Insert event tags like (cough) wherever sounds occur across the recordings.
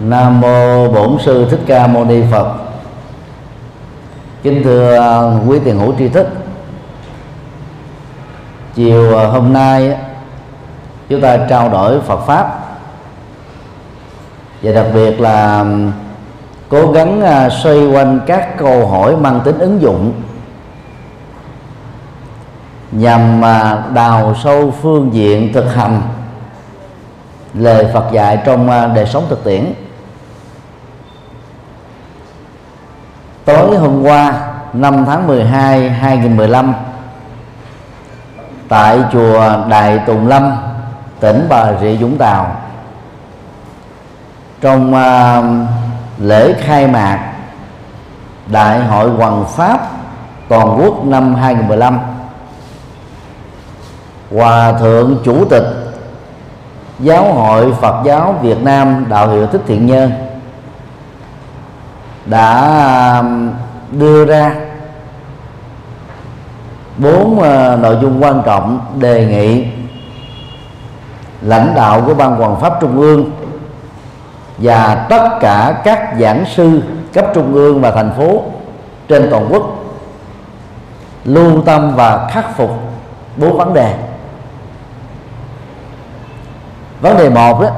Nam mô Bổn sư Thích Ca Mâu Ni Phật. Kính thưa à, quý tiền hữu tri thức. Chiều à, hôm nay chúng ta trao đổi Phật pháp và đặc biệt là cố gắng à, xoay quanh các câu hỏi mang tính ứng dụng nhằm đào sâu phương diện thực hành lời Phật dạy trong đời sống thực tiễn tối hôm qua 5 tháng 12 2015 tại chùa Đại Tùng Lâm tỉnh Bà Rịa Vũng Tàu trong uh, lễ khai mạc Đại hội Hoàng Pháp toàn quốc năm 2015 Hòa thượng chủ tịch Giáo hội Phật giáo Việt Nam đạo hiệu Thích Thiện Nhân đã um, đưa ra bốn uh, nội dung quan trọng đề nghị lãnh đạo của ban hoàng pháp trung ương và tất cả các giảng sư cấp trung ương và thành phố trên toàn quốc lưu tâm và khắc phục bốn vấn đề. Vấn đề một đó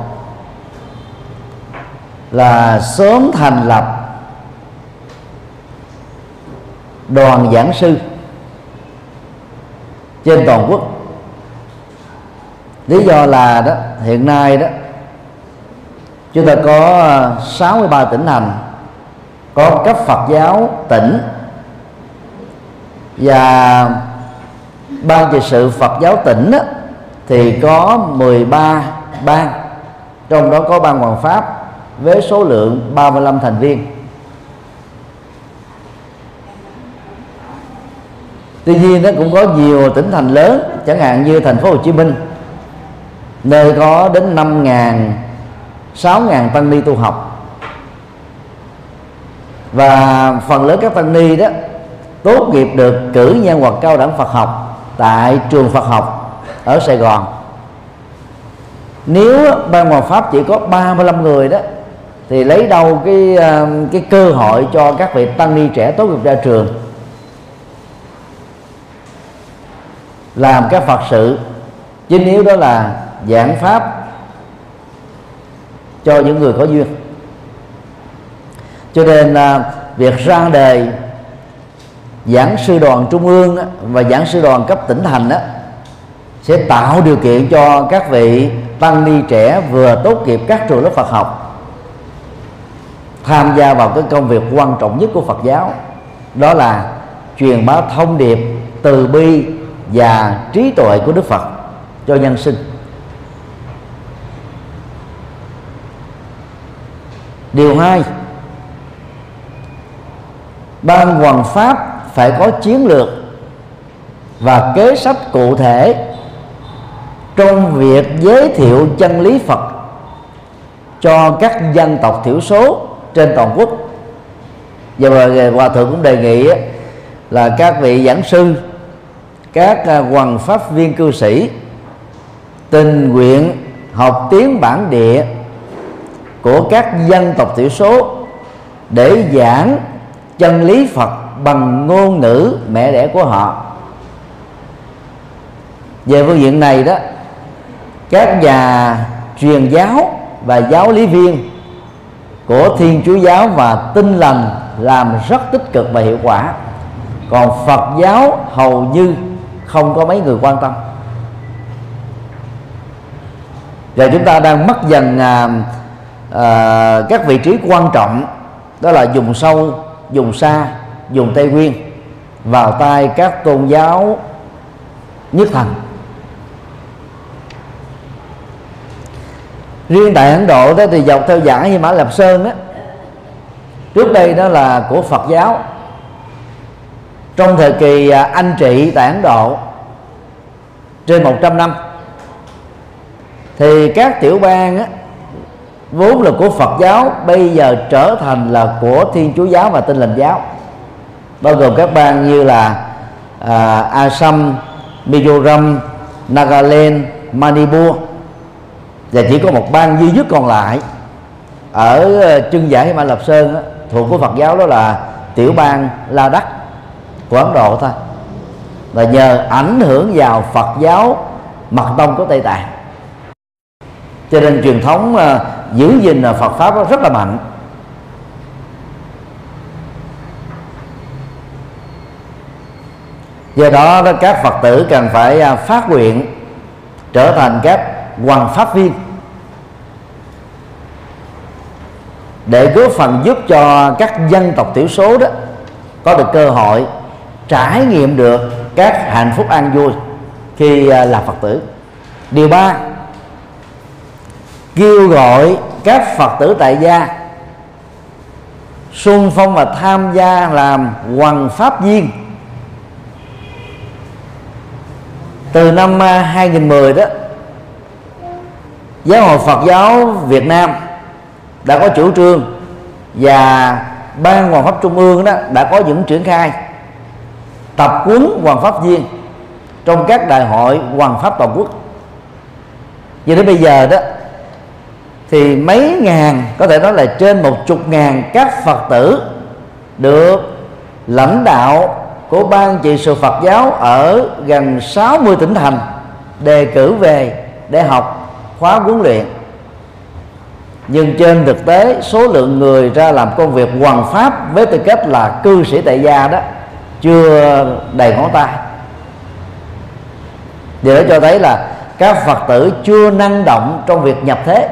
là sớm thành lập đoàn giảng sư trên toàn quốc. Lý do là đó hiện nay đó chúng ta có à, 63 tỉnh thành có cấp Phật giáo tỉnh và ban trị sự Phật giáo tỉnh đó, thì có 13 ban trong đó có ban hoàng pháp với số lượng 35 thành viên. Tuy nhiên nó cũng có nhiều tỉnh thành lớn, chẳng hạn như thành phố Hồ Chí Minh, nơi có đến 5 ngàn 6 ngàn tăng ni tu học. Và phần lớn các tăng ni đó, tốt nghiệp được cử nhân hoặc cao đẳng Phật học tại trường Phật học ở Sài Gòn. Nếu ban hoàng pháp chỉ có 35 người đó, thì lấy đâu cái ờ, cái cơ hội cho các vị tăng ni trẻ tốt nghiệp ra trường? Làm các phật sự. Chính yếu đó là giảng pháp cho những người có duyên. Cho nên à, việc ra đề giảng sư đoàn trung ương và giảng sư đoàn cấp tỉnh thành đó, sẽ tạo điều kiện cho các vị tăng ni trẻ vừa tốt nghiệp các trường lớp Phật học tham gia vào cái công việc quan trọng nhất của Phật giáo. Đó là truyền bá thông điệp từ bi và trí tuệ của Đức Phật cho nhân sinh. Điều hai, ban hoàng pháp phải có chiến lược và kế sách cụ thể trong việc giới thiệu chân lý Phật cho các dân tộc thiểu số trên toàn quốc. Và hòa thượng cũng đề nghị là các vị giảng sư các à, hoàng pháp viên cư sĩ tình nguyện học tiếng bản địa của các dân tộc thiểu số để giảng chân lý Phật bằng ngôn ngữ mẹ đẻ của họ. Về phương diện này đó, các nhà truyền giáo và giáo lý viên của thiên chúa giáo và tinh lành làm rất tích cực và hiệu quả. Còn phật giáo hầu như không có mấy người quan tâm. Và chúng ta đang mất dần à, à, các vị trí quan trọng đó là dùng sâu dùng xa dùng tây nguyên vào tay các tôn giáo nhất thần. Riêng tại ấn độ đó thì dọc theo dãy như mã lạp sơn đó trước đây đó là của phật giáo trong thời kỳ à, anh trị tại ấn độ trên 100 năm thì các tiểu bang á, vốn là của Phật giáo bây giờ trở thành là của Thiên Chúa giáo và Tinh lành giáo. Bao gồm các bang như là à, Assam, Mizoram, Nagaland, Manipur và chỉ có một bang duy nhất còn lại ở ờ, chân giải Himalaya Lập Sơn á, thuộc của Phật giáo đó là tiểu bang La Đắc của Ấn Độ thôi. Và nhờ ảnh hưởng vào Phật giáo mật tông của Tây Tạng. Cho nên truyền thống uh, giữ gìn Phật pháp rất là mạnh. Do đó các phật tử cần phải ờ, phát nguyện trở thành các hoàng pháp viên để góp phần giúp cho các dân tộc thiểu số đó có được cơ hội trải nghiệm được các hạnh phúc an vui khi à, là phật tử. Điều ba, kêu gọi các phật tử tại gia xung phong và tham gia làm hoàng pháp viên từ năm à, 2010 đó, giáo hội Phật giáo Việt Nam đã có chủ trương và ban hoàng pháp trung ương đó đã có những triển khai tập quấn hoàng pháp viên trong các đại hội hoàng pháp toàn quốc. Cho đến bây giờ đó, thì mấy ngàn, có thể nói là trên một chục ngàn các phật tử được lãnh đạo của ban trị sự Phật giáo ở gần 60 tỉnh thành đề cử về để học khóa huấn luyện. Nhưng trên thực tế, số lượng người ra làm công việc hoàn pháp với tư cách là cư sĩ tại gia đó chưa đầy ngón tay. Điều đó cho thấy là các phật tử chưa năng động trong việc nhập thế.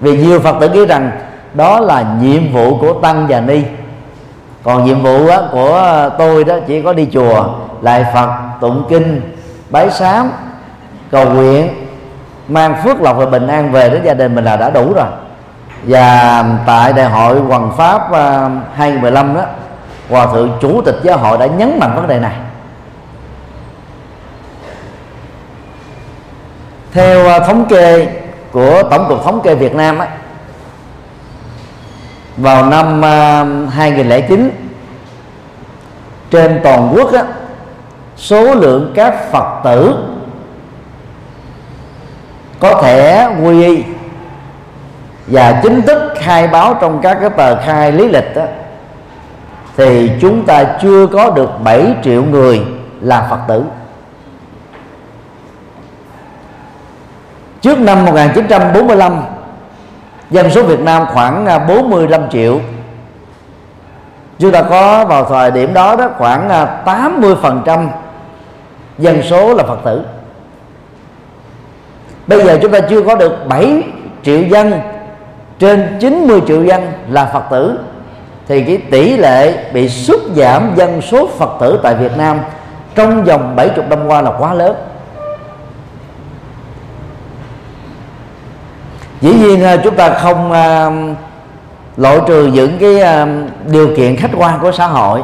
Vì nhiều phật tử nghĩ rằng đó là nhiệm vụ của tăng và ni. Còn nhiệm vụ của tôi đó chỉ có đi chùa, lại phật, tụng kinh, bái sám, cầu nguyện, mang phước lộc và bình an về đến gia đình mình là đã đủ rồi. Và tại đại hội hoàng pháp à, 2015 đó hòa thượng chủ tịch giáo hội đã nhấn mạnh vấn đề này theo à, thống kê của tổng cục thống kê Việt Nam á, vào năm à, 2009 trên toàn quốc á, số lượng các Phật tử có thể quy y và chính thức khai báo trong các cái tờ khai lý lịch á thì chúng ta chưa có được 7 triệu người là Phật tử. Trước năm 1945 dân số Việt Nam khoảng à, 45 triệu. Chúng ta có vào thời điểm đó đó khoảng à, 80% dân số là Phật tử. Bây giờ chúng ta chưa có được 7 triệu dân, trên 90 triệu dân là Phật tử thì cái tỷ lệ bị sút giảm dân số Phật tử tại Việt Nam trong vòng 70 năm qua là quá lớn. Dĩ nhiên à, chúng ta không à, loại trừ những cái à, điều kiện khách quan của xã hội.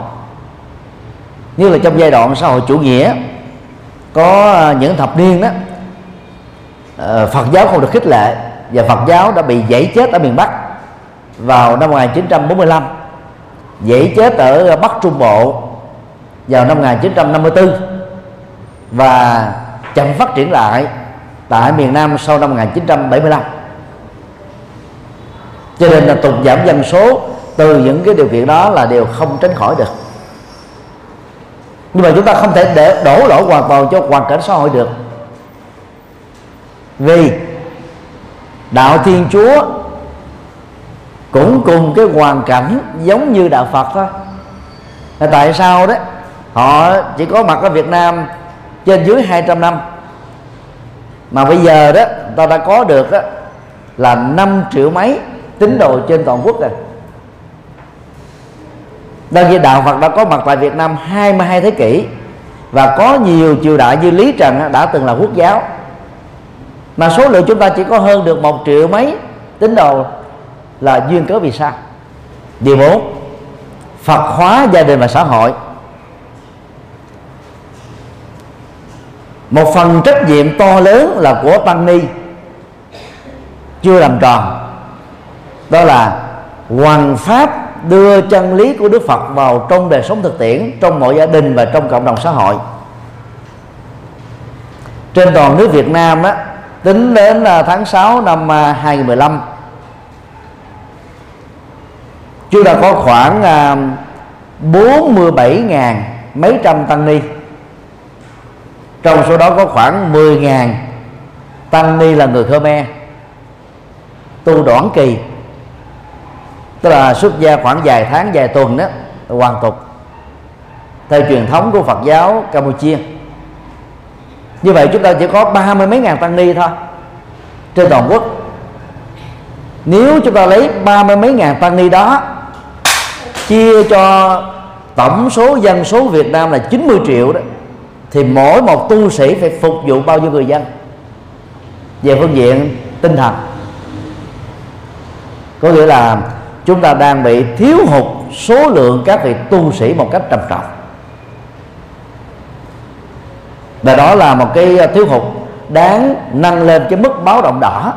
Như là trong giai đoạn xã hội chủ nghĩa có à, những thập niên đó ờ, Phật giáo không được khích lệ và Phật giáo đã bị dãy chết ở miền Bắc vào năm 1945 dễ chết ở Bắc Trung Bộ vào năm 1954 và chậm phát triển lại tại miền Nam sau năm 1975 cho nên là tụt giảm dân số từ những cái điều kiện đó là điều không tránh khỏi được. Nhưng mà chúng ta không thể để đổ lỗi hoàn toàn cho hoàn cảnh xã hội được. Vì đạo thiên chúa cũng cùng cái hoàn cảnh giống như đạo phật thôi. Tại sao đó họ chỉ có mặt ở việt nam trên dưới 200 năm. Mà bây giờ đó ta đã có được đó là 5 triệu mấy tín đồ trên toàn quốc rồi. Đơn vị đạo Phật đã có mặt tại Việt Nam 22 thế kỷ và có nhiều triều đại như Lý Trần đã từng là quốc giáo. Mà số lượng chúng ta chỉ có hơn được một triệu mấy tín đồ là duyên cớ vì sao? Điều bốn Phật hóa gia đình và xã hội. Một phần trách nhiệm to lớn là của tăng ni. Chưa làm tròn. Đó là hoàn pháp đưa chân lý của Đức Phật vào trong đời sống thực tiễn, trong mọi gia đình và trong cộng đồng xã hội. Trên toàn nước Việt Nam á, tính đến à, tháng 6 năm à, 2015 à, chúng ta có khoảng à, 47.000 mấy trăm tăng ni. Trong số đó có khoảng 10.000 tăng ni là người Khmer, tu đoạn kỳ. Tức là xuất gia khoảng vài tháng, vài tuần đó hoàn tục. Theo truyền thống của Phật giáo Campuchia. Như vậy chúng ta chỉ có ba mươi mấy ngàn tăng ni thôi, trên toàn quốc. Nếu chúng ta lấy ba mươi mấy ngàn tăng ni đó chia cho tổng số dân số Việt Nam là 90 triệu đó, thì mỗi một tu sĩ phải phục vụ bao nhiêu người dân? Về phương diện tinh thần. Có nghĩa là chúng ta đang bị thiếu hụt số lượng các vị tu sĩ một cách trầm trọng. Và đó là một cái thiếu hụt đáng nâng lên cái mức báo động đỏ.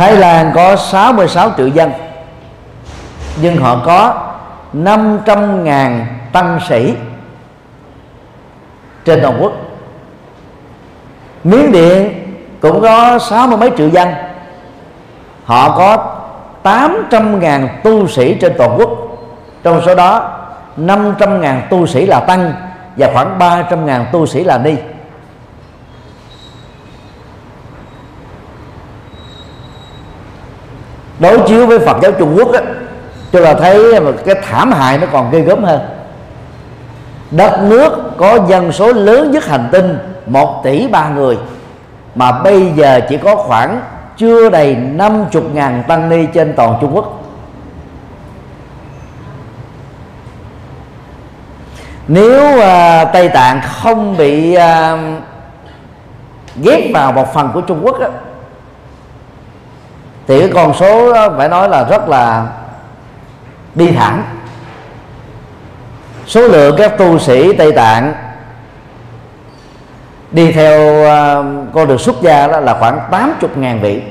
Thái Lan có 66 triệu dân, nhưng họ có 500.000 tăng sĩ trên toàn quốc. Miến Điện cũng có sáu mươi mấy triệu dân, họ có 800.000 tu sĩ trên toàn quốc. Trong số đó 500.000 tu sĩ là tăng và khoảng 300.000 tu sĩ là ni. Đối chiếu với Phật giáo Trung Quốc á, chúng ta thấy cái thảm hại nó còn ghê gớm hơn. Đất nước có dân số lớn nhất hành tinh một tỷ ba người mà bây giờ chỉ có khoảng chưa đầy 50 ngàn tăng ni trên toàn Trung Quốc. Nếu uh, Tây Tạng không bị uh, ghép vào một phần của Trung Quốc á, thì cái con số đó phải nói là rất là đi thẳng số lượng các tu sĩ Tây Tạng đi theo à, con đường xuất gia đó là khoảng 80 ngàn vị.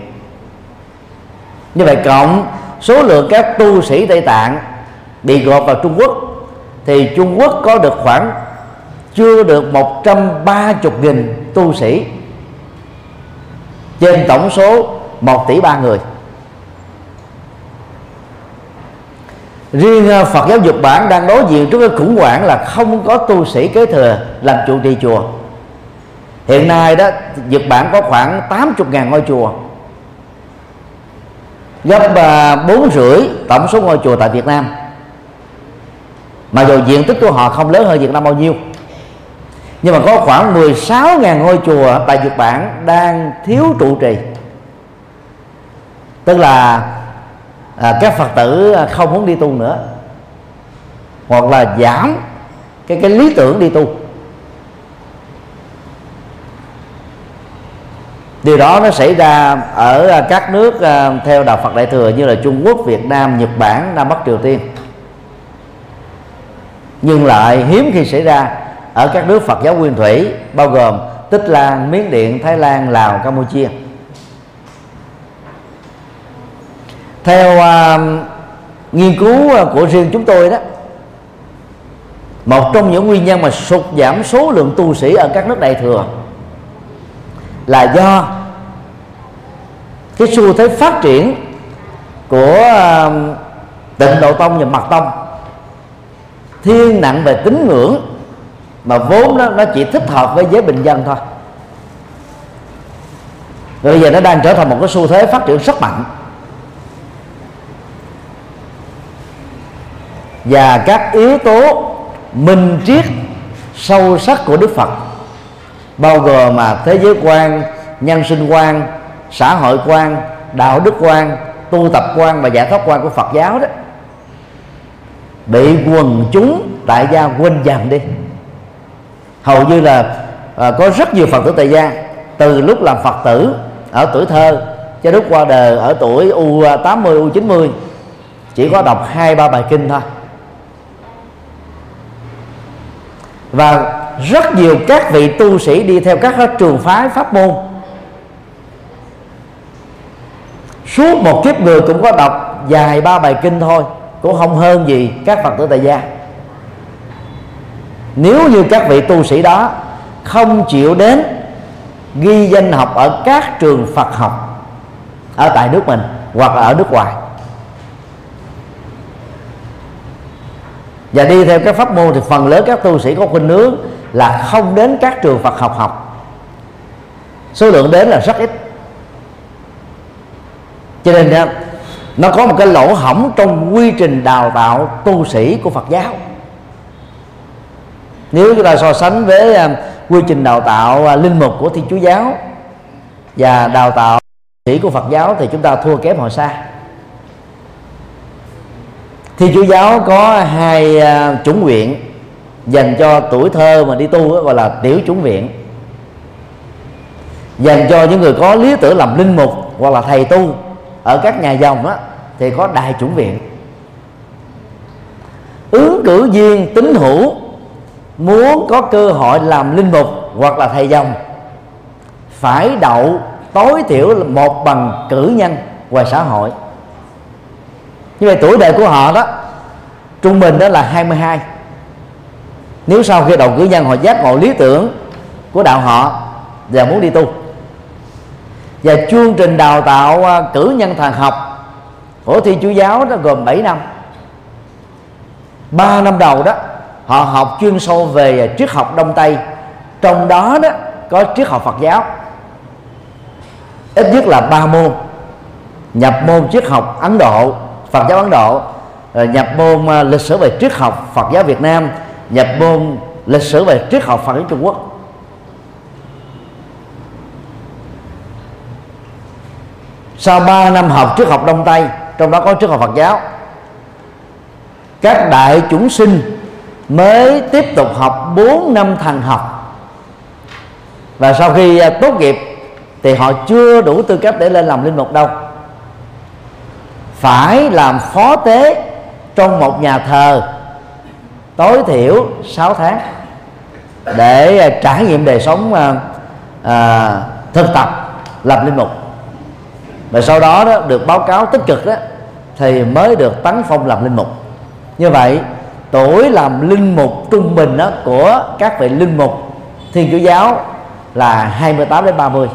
Như vậy cộng số lượng các tu sĩ Tây Tạng bị gộp vào Trung Quốc, thì Trung Quốc có được khoảng chưa được 130 nghìn tu sĩ. Trên tổng số 1 tỷ ba người. Riêng à, Phật giáo Nhật Bản đang đối diện trước cái khủng hoảng là không có tu sĩ kế thừa làm trụ trì chùa. Hiện nay đó, Nhật Bản có khoảng 80 ngàn ngôi chùa. Gấp à, bốn rưỡi tổng số ngôi chùa tại Việt Nam. Mà dù diện tích của họ không lớn hơn Việt Nam bao nhiêu. Nhưng mà có khoảng 16.000 ngôi chùa tại Nhật Bản đang thiếu trụ trì tức là à, các Phật tử không muốn đi tu nữa hoặc là giảm cái cái lý tưởng đi tu điều đó nó xảy ra ở à, các nước à, theo đạo Phật Đại thừa như là Trung Quốc, Việt Nam, Nhật Bản, Nam Bắc Triều Tiên nhưng lại hiếm khi xảy ra ở các nước Phật giáo nguyên thủy bao gồm Tích Lan, Miến Điện, Thái Lan, Lào, Campuchia. Theo uh, nghiên cứu à, của riêng chúng tôi đó, một trong những nguyên nhân mà sụt giảm số lượng tu sĩ ở các nước đại thừa là do cái xu thế phát triển của à, tịnh độ tông và mật tông. Thiên nặng về tín ngưỡng mà vốn nó, nó chỉ thích hợp với giới bình dân thôi. Rồi bây giờ nó đang trở thành một cái xu thế phát triển rất mạnh. Và các yếu tố minh triết sâu sắc của Đức Phật bao gồm mà thế giới quan, nhân sinh quan, xã hội quan, đạo đức quan, tu tập quan và giải thoát quan của Phật giáo đó bị quần chúng tại gia quên dần đi. Hầu như là à, có rất nhiều phật tử tại gia từ lúc làm phật tử ở tuổi thơ cho lúc qua đời ở tuổi u à, 80 u 90 chỉ có đọc hai ba bài kinh thôi. Và rất nhiều các vị tu sĩ đi theo các trường phái pháp môn. Suốt một kiếp người cũng có đọc dài ba bài kinh thôi, cũng không hơn gì các phật tử tại gia. Nếu như các vị tu sĩ đó không chịu đến ghi danh học ở các trường Phật học ở tại nước mình hoặc là ở nước ngoài và đi theo các pháp môn thì phần lớn các tu sĩ có khuynh hướng là không đến các trường Phật học học. Số lượng đến là rất ít. Cho nên nó có một cái lỗ hỏng trong quy trình đào tạo tu sĩ của Phật giáo. Nếu chúng ta so sánh với à, quy trình đào tạo à, linh mục của thiên chúa giáo và đào tạo sĩ của Phật giáo thì chúng ta thua kém họ xa thiên chúa giáo có hai à, chủng viện dành cho tuổi thơ mà đi tu gọi là tiểu chủng viện. Dành cho những người có lý tưởng làm linh mục hoặc là thầy tu ở các nhà dòng đó thì có đại chủng viện. Ứng cử viên tín hữu muốn có cơ hội làm linh mục hoặc là thầy dòng, phải đậu tối thiểu một bằng cử nhân ngoài xã hội như vậy tuổi đời của họ đó, trung bình đó là 22 nếu sau khi đầu cử nhân, họ giác ngộ lý tưởng của đạo họ và muốn đi tu. Và chương trình đào tạo à, cử nhân thần học của thi chúa giáo đó gồm 7 năm. 3 năm đầu đó, họ học chuyên sâu về triết học đông tây. Trong đó đó, có triết học phật giáo. Ít nhất là ba môn. Nhập môn triết học ấn độ phật giáo ấn độ rồi nhập môn ờ, lịch sử về triết học phật giáo việt nam, nhập môn lịch sử về triết học phật giáo trung quốc. Sau 3 năm học triết học đông tây, trong đó có triết học phật giáo, các đại chúng sinh mới tiếp tục học 4 năm thần học. Và sau khi ờ, tốt nghiệp thì họ chưa đủ tư cách để lên làm linh mục đâu phải làm phó tế trong một nhà thờ tối thiểu 6 tháng để à, trải nghiệm đời sống à, à, thực tập làm linh mục. Và sau đó, đó được báo cáo tích cực đó thì mới được tấn phong làm linh mục. Như vậy tuổi làm linh mục trung bình đó của các vị linh mục thiên chúa giáo là 28 đến 30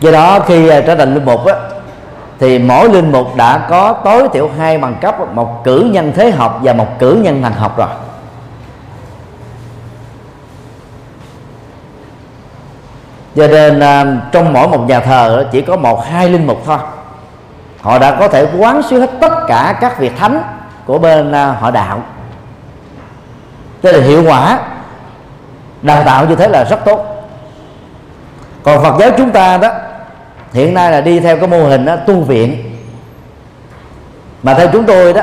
do đó khi à, trở thành linh mục á, thì mỗi linh mục đã có tối thiểu hai bằng cấp một cử nhân thế học và một cử nhân thần học rồi. Cho nên à, trong mỗi một nhà thờ chỉ có một hai linh mục thôi. Họ đã có thể quán xuyến hết tất cả các việc thánh của bên à, họ đạo. Cho nên hiệu quả đào tạo như thế là rất tốt còn Phật giáo chúng ta đó hiện nay là đi theo cái mô hình đó, tu viện. Mà theo chúng tôi đó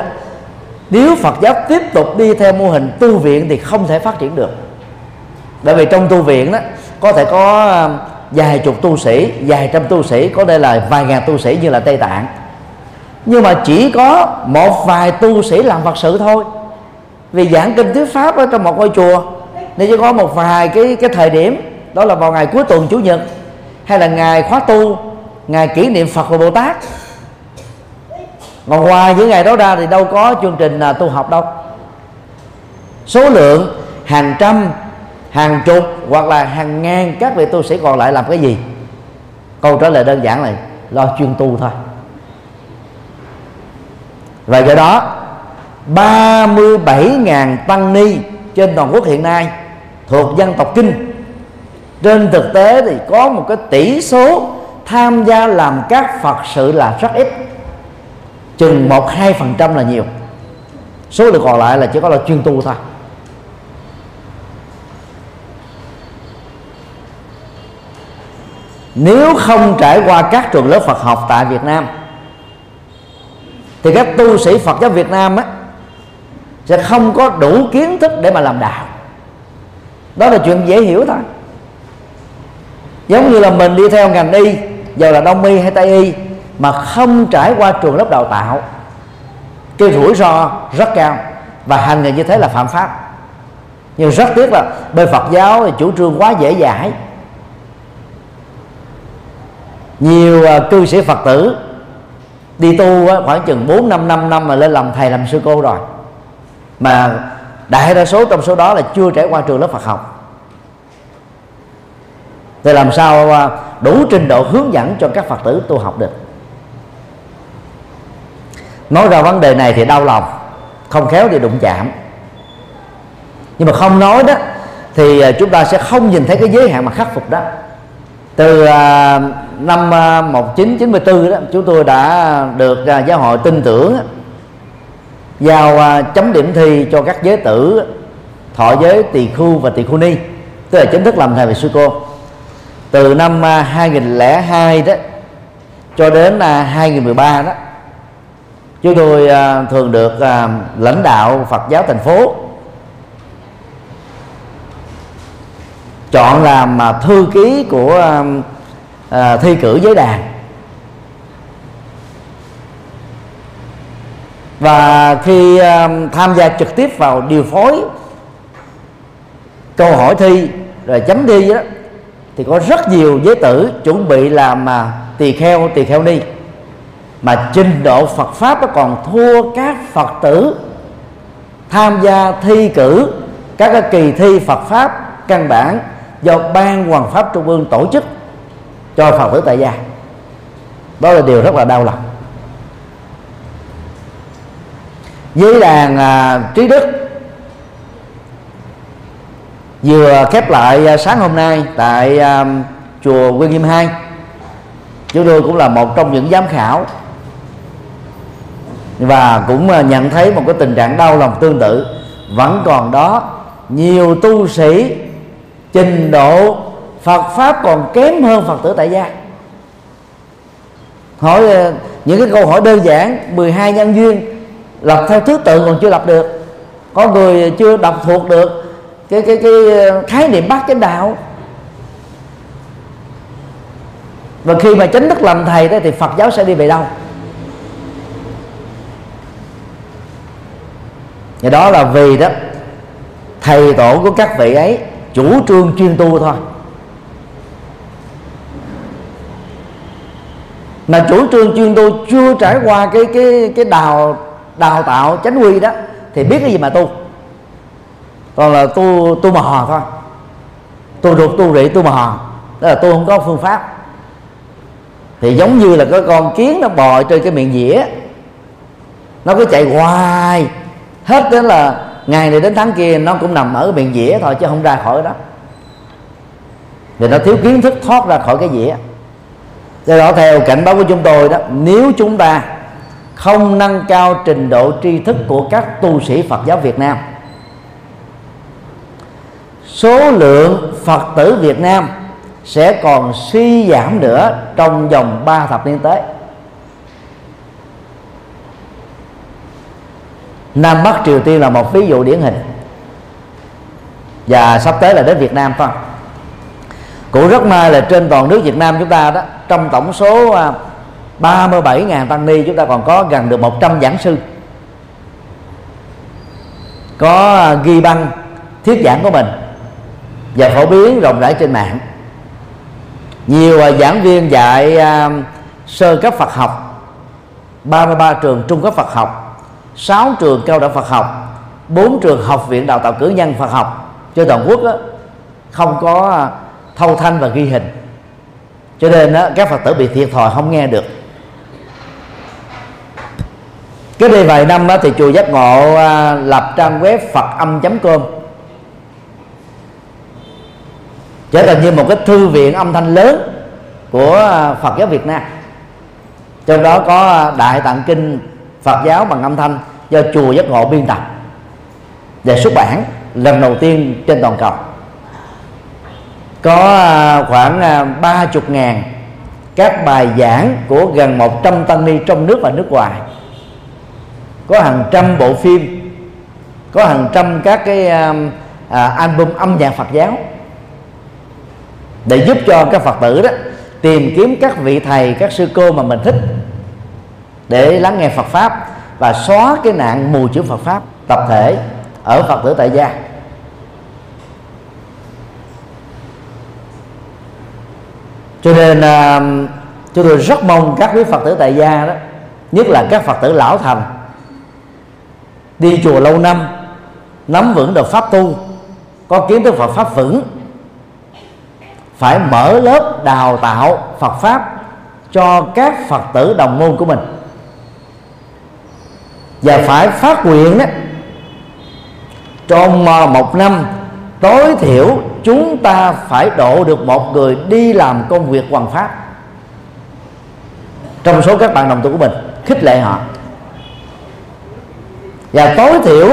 nếu Phật giáo tiếp tục đi theo mô hình tu viện thì không thể phát triển được. Bởi vì trong tu viện đó có thể có um, vài chục tu sĩ vài trăm tu sĩ có đây là vài ngàn tu sĩ như là tây tạng. Nhưng mà chỉ có một vài tu sĩ làm phật sự thôi. Vì giảng kinh thuyết pháp ở trong một ngôi chùa nên chỉ có một vài cái cái thời điểm đó là vào ngày cuối tuần chủ nhật, hay là ngày khóa tu, ngày kỷ niệm phật và bồ tát. Còn ngoài những ngày đó ra thì đâu có chương trình là tu học đâu. Số lượng hàng trăm, hàng chục hoặc là hàng ngàn các vị tu sĩ còn lại làm cái gì? Câu trả lời đơn giản là lo chuyên tu thôi. Và do đó 37.000 tăng ni trên toàn quốc hiện nay thuộc dân tộc kinh trên thực tế thì có một cái tỷ số tham gia làm các phật sự là rất ít. Chừng một, hai phần trăm là nhiều. Số lượng còn lại là chỉ có là chuyên tu thôi. Nếu không trải qua các trường lớp Phật học tại Việt Nam, thì các tu sĩ Phật giáo Việt Nam á, sẽ không có đủ kiến thức để mà làm đạo. Đó là chuyện dễ hiểu thôi giống như là mình đi theo ngành y dù là đông y hay tây y mà không trải qua trường lớp đào tạo cái rủi ro rất cao. Và hành nghề như thế là phạm pháp. Nhưng rất tiếc là bên Phật giáo thì chủ trương quá dễ dãi. Nhiều uh, cư sĩ phật tử đi tu uh, khoảng chừng 4 năm năm năm mà lên làm thầy làm sư cô rồi. Mà đại đa số trong số đó là chưa trải qua trường lớp Phật học thì làm sao à, đủ trình độ hướng dẫn cho các Phật tử tu học được? Nói ra vấn đề này thì đau lòng, không khéo thì đụng chạm. Nhưng mà không nói đó, thì à, chúng ta sẽ không nhìn thấy cái giới hạn mà khắc phục đó. Từ à, năm 1994 đó, chúng tôi đã được giáo hội tin tưởng giao chấm điểm thi cho các giới tử, thọ giới tỳ khu và tỳ khu ni, tức là chính thức làm thầy về sư cô từ năm à, 2002 đó, cho đến à, 2013 đó, chúng tôi à, thường được lãnh đạo Phật giáo thành phố chọn làm thư ký của thi cử giới đàn. Và khi tham gia trực tiếp vào điều phối, câu hỏi thi, rồi chấm thi đó thì có rất nhiều giới tử chuẩn bị làm mà tỳ kheo tỳ kheo ni. Mà trình độ Phật pháp nó còn thua các Phật tử tham gia thi cử các cái kỳ thi Phật pháp căn bản do ban hoàng pháp trung ương tổ chức cho Phật tử tại gia. Đó là điều rất là đau lòng. Với đàn à, trí đức vừa khép lại à, sáng hôm nay tại um, chùa Nguyên Nghiêm 2 chúng tôi cũng là một trong những giám khảo. Và cũng à, nhận thấy một cái tình trạng đau lòng tương tự. Vẫn còn đó nhiều tu sĩ trình độ Phật pháp còn kém hơn Phật tử tại gia. Hỏi những cái câu hỏi đơn giản 12 nhân duyên lập theo thứ tự còn chưa lập được. Có người chưa đọc thuộc được cái cái cái ờ, khái niệm bát chánh đạo. Và khi mà chánh đức làm thầy đó thì Phật giáo sẽ đi về đâu? Và đó là vì đó, thầy tổ của các vị ấy chủ trương chuyên tu thôi. Mà chủ trương chuyên tu chưa trải qua cái cái cái đào đào tạo chánh quy đó, thì biết cái gì mà tu? Còn là tu tu mò thôi. Tu ruột tu rị tu mò đó là tu không có phương pháp. Thì giống như là cái con kiến nó bò trên cái miệng dĩa. Nó cứ chạy hoài. Hết đến là ngày này đến tháng kia nó cũng nằm ở miệng dĩa thôi, chứ không ra khỏi đó. Vì nó thiếu kiến thức thoát ra khỏi cái dĩa. Do đó, theo cảnh báo của chúng tôi đó, nếu chúng ta không nâng cao trình độ tri thức của các tu sĩ Phật giáo Việt Nam số lượng phật tử việt nam sẽ còn suy giảm nữa trong vòng 3 thập niên tới. Nam Bắc Triều Tiên là một ví dụ điển hình. Và sắp tới là đến Việt Nam phải không? Cũng rất may là trên toàn nước Việt Nam chúng ta đó, trong tổng số à, 37.000 tăng ni chúng ta còn có gần được 100 giảng sư. Có à, ghi băng, thuyết giảng của mình và phổ biến rộng rãi trên mạng. Nhiều à, giảng viên dạy à, sơ cấp Phật học 33 trường trung cấp Phật học 6 trường cao đẳng Phật học 4 trường học viện đào tạo cử nhân Phật học. Trên toàn quốc đó, không có à, thâu thanh và ghi hình. Cho nên đó, các Phật tử bị thiệt thòi không nghe được. Cái đây vài năm đó, thì chùa giác ngộ lập trang web phật âm com. Trở thành như một cái thư viện âm thanh lớn của à, Phật giáo Việt Nam. Trong đó có à, đại tạng kinh Phật giáo bằng âm thanh do chùa giác ngộ biên tập và xuất bản lần đầu tiên trên toàn cầu. Có à, khoảng ba chục ngàn các bài giảng của gần 100 tăng ni trong nước và nước ngoài. Có hàng trăm bộ phim có hàng trăm các cái à, album âm nhạc Phật giáo để giúp cho các phật tử đó tìm kiếm các vị thầy các sư cô mà mình thích để lắng nghe Phật pháp và xóa cái nạn mù chữ Phật pháp tập thể ở Phật tử tại gia. Cho nên uh, chúng tôi rất mong các quý Phật tử tại gia đó nhất là các Phật tử lão thành đi chùa lâu năm nắm vững được pháp tu có kiến thức Phật pháp vững phải mở lớp đào tạo Phật pháp cho các Phật tử đồng môn của mình. Và phải phát nguyện đó, trong một năm tối thiểu chúng ta phải độ được một người đi làm công việc hoàn pháp trong số các bạn đồng tu của mình, khích lệ họ. Và tối thiểu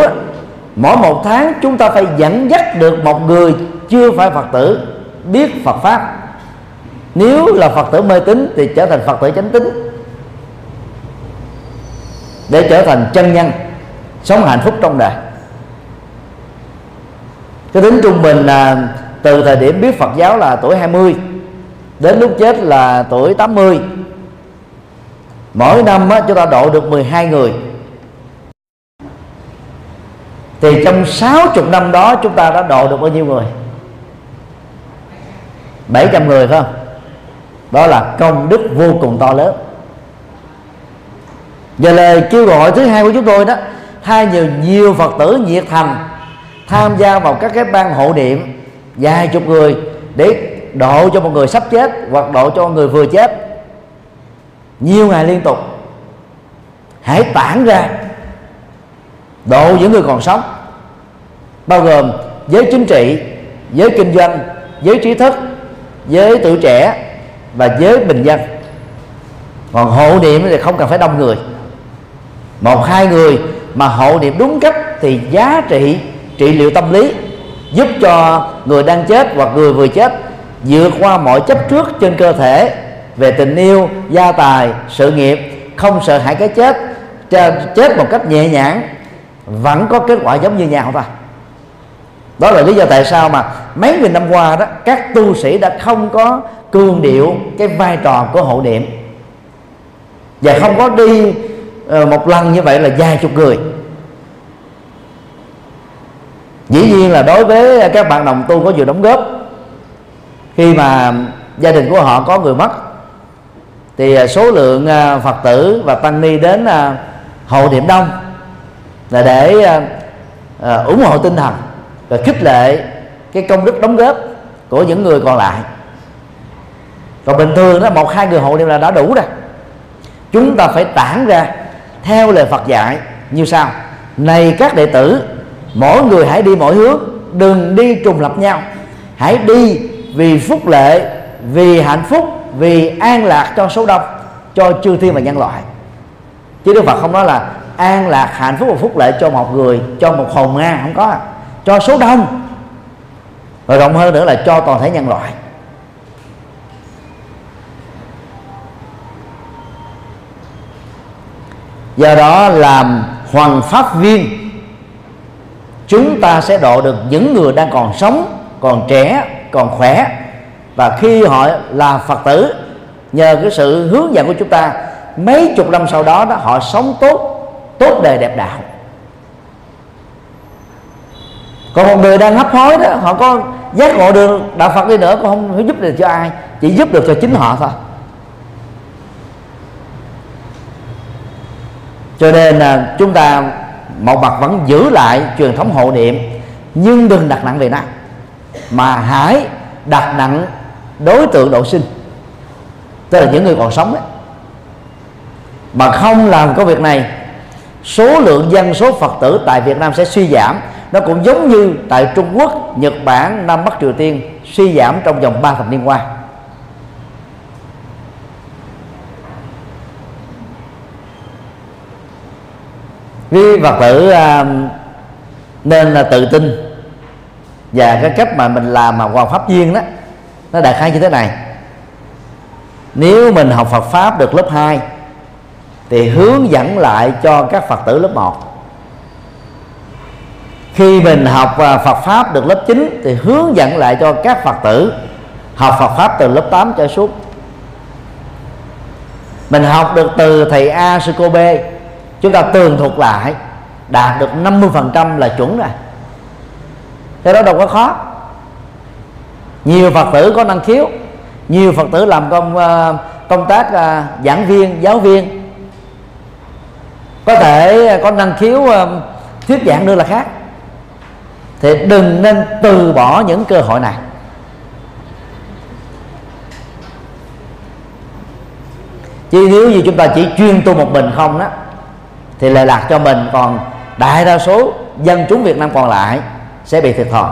mỗi một tháng chúng ta phải dẫn dắt được một người chưa phải phật tử biết phật pháp. Nếu là phật tử mê tín thì trở thành phật tử chánh tín. Để trở thành chân nhân sống hạnh phúc trong đời. Cái tính trung bình là từ thời điểm biết Phật giáo là tuổi 20 đến lúc chết là tuổi 80 mỗi năm á, chúng ta độ được 12 người. Thì trong 60 năm đó chúng ta đã độ được bao nhiêu người? 700 người phải không? Đó là công đức vô cùng to lớn. Và lời kêu gọi thứ hai của chúng tôi đó, thay nhiều nhiều phật tử nhiệt thành tham gia vào các cái ban hộ niệm, vài chục người để độ cho một người sắp chết hoặc độ cho người vừa chết. Nhiều ngày liên tục. Hãy tản ra độ những người còn sống, bao gồm giới chính trị, giới kinh doanh, giới trí thức giới tuổi trẻ và giới bình dân. Còn hộ niệm thì không cần phải đông người. Một, hai người mà hộ niệm đúng cách thì giá trị trị liệu tâm lý giúp cho người đang chết hoặc người vừa chết vượt qua mọi chấp trước trên cơ thể về tình yêu, gia tài, sự nghiệp, không sợ hãi cái chết chết một cách nhẹ nhàng, vẫn có kết quả giống như nhau thôi đó là lý do tại sao mà mấy nghìn năm qua đó, các tu sĩ đã không có cương điệu cái vai trò của hộ niệm và không có đi ờ, một lần như vậy là vài chục người. Dĩ nhiên là đối với các bạn đồng tu có nhiều đóng góp. Khi mà gia đình của họ có người mất, thì ờ, số lượng ờ, phật tử và tăng ni đến hộ niệm đông là để ủng hộ tinh thần và khích lệ cái công đức đóng góp của những người còn lại. Còn bình thường đó, một, hai người hộ niệm là đã đủ rồi. Chúng ta phải tản ra theo lời Phật dạy. Như sau, này các đệ tử, mỗi người hãy đi mỗi hướng, đừng đi trùng lập nhau. Hãy đi vì phúc lệ, vì hạnh phúc, vì an lạc cho số đông, cho chư thiên và nhân loại. Chứ đức phật không nói là an lạc, hạnh phúc và phúc lệ cho một người, cho một hồn nga không có cho số đông. Và rộng hơn nữa là cho toàn thể nhân loại. Do đó làm hoàng pháp viên, chúng ta sẽ độ được những người đang còn sống, còn trẻ, còn khỏe. Và khi họ là phật tử, nhờ cái sự hướng dẫn của chúng ta, mấy chục năm sau đó đó, họ sống tốt tốt đời đẹp đạo còn một người đang hấp hối đó, họ có giác ngộ được đạo phật đi nữa cũng không giúp được cho ai, chỉ giúp được cho chính họ thôi cho nên là chúng ta, một mặt vẫn giữ lại truyền thống hộ niệm, nhưng đừng đặt nặng về năng mà hãy đặt nặng đối tượng độ sinh, tức là những người còn sống ấy. mà không làm công việc này, số lượng dân, số phật tử tại việt nam sẽ suy giảm nó cũng giống như tại trung quốc, nhật bản, nam bắc triều tiên suy giảm trong vòng 3 thập niên qua. Quý phật tử um, nên là tự tin. Và cái cách mà mình làm mà hoàn pháp viên đó, nó đại khái như thế này. Nếu mình học Phật pháp được lớp 2 thì hướng dẫn lại cho các Phật tử lớp 1 khi mình học à, Phật pháp được lớp 9 thì hướng dẫn lại cho các Phật tử học Phật pháp từ lớp 8 cho suốt mình học được từ thầy A sư cô B. Chúng ta tường thuật lại, đạt được 50% là chuẩn rồi. Thế đó đâu có khó. Nhiều phật tử có năng khiếu, nhiều phật tử làm công à, công tác à, giảng viên, giáo viên. Có thể có năng khiếu thuyết giảng nữa là khác thì đừng nên từ bỏ những cơ hội này. Chứ nếu như chúng ta chỉ chuyên tu một mình không đó, thì lệ lạc cho mình còn đại đa số dân chúng Việt Nam còn lại sẽ bị thiệt thòi.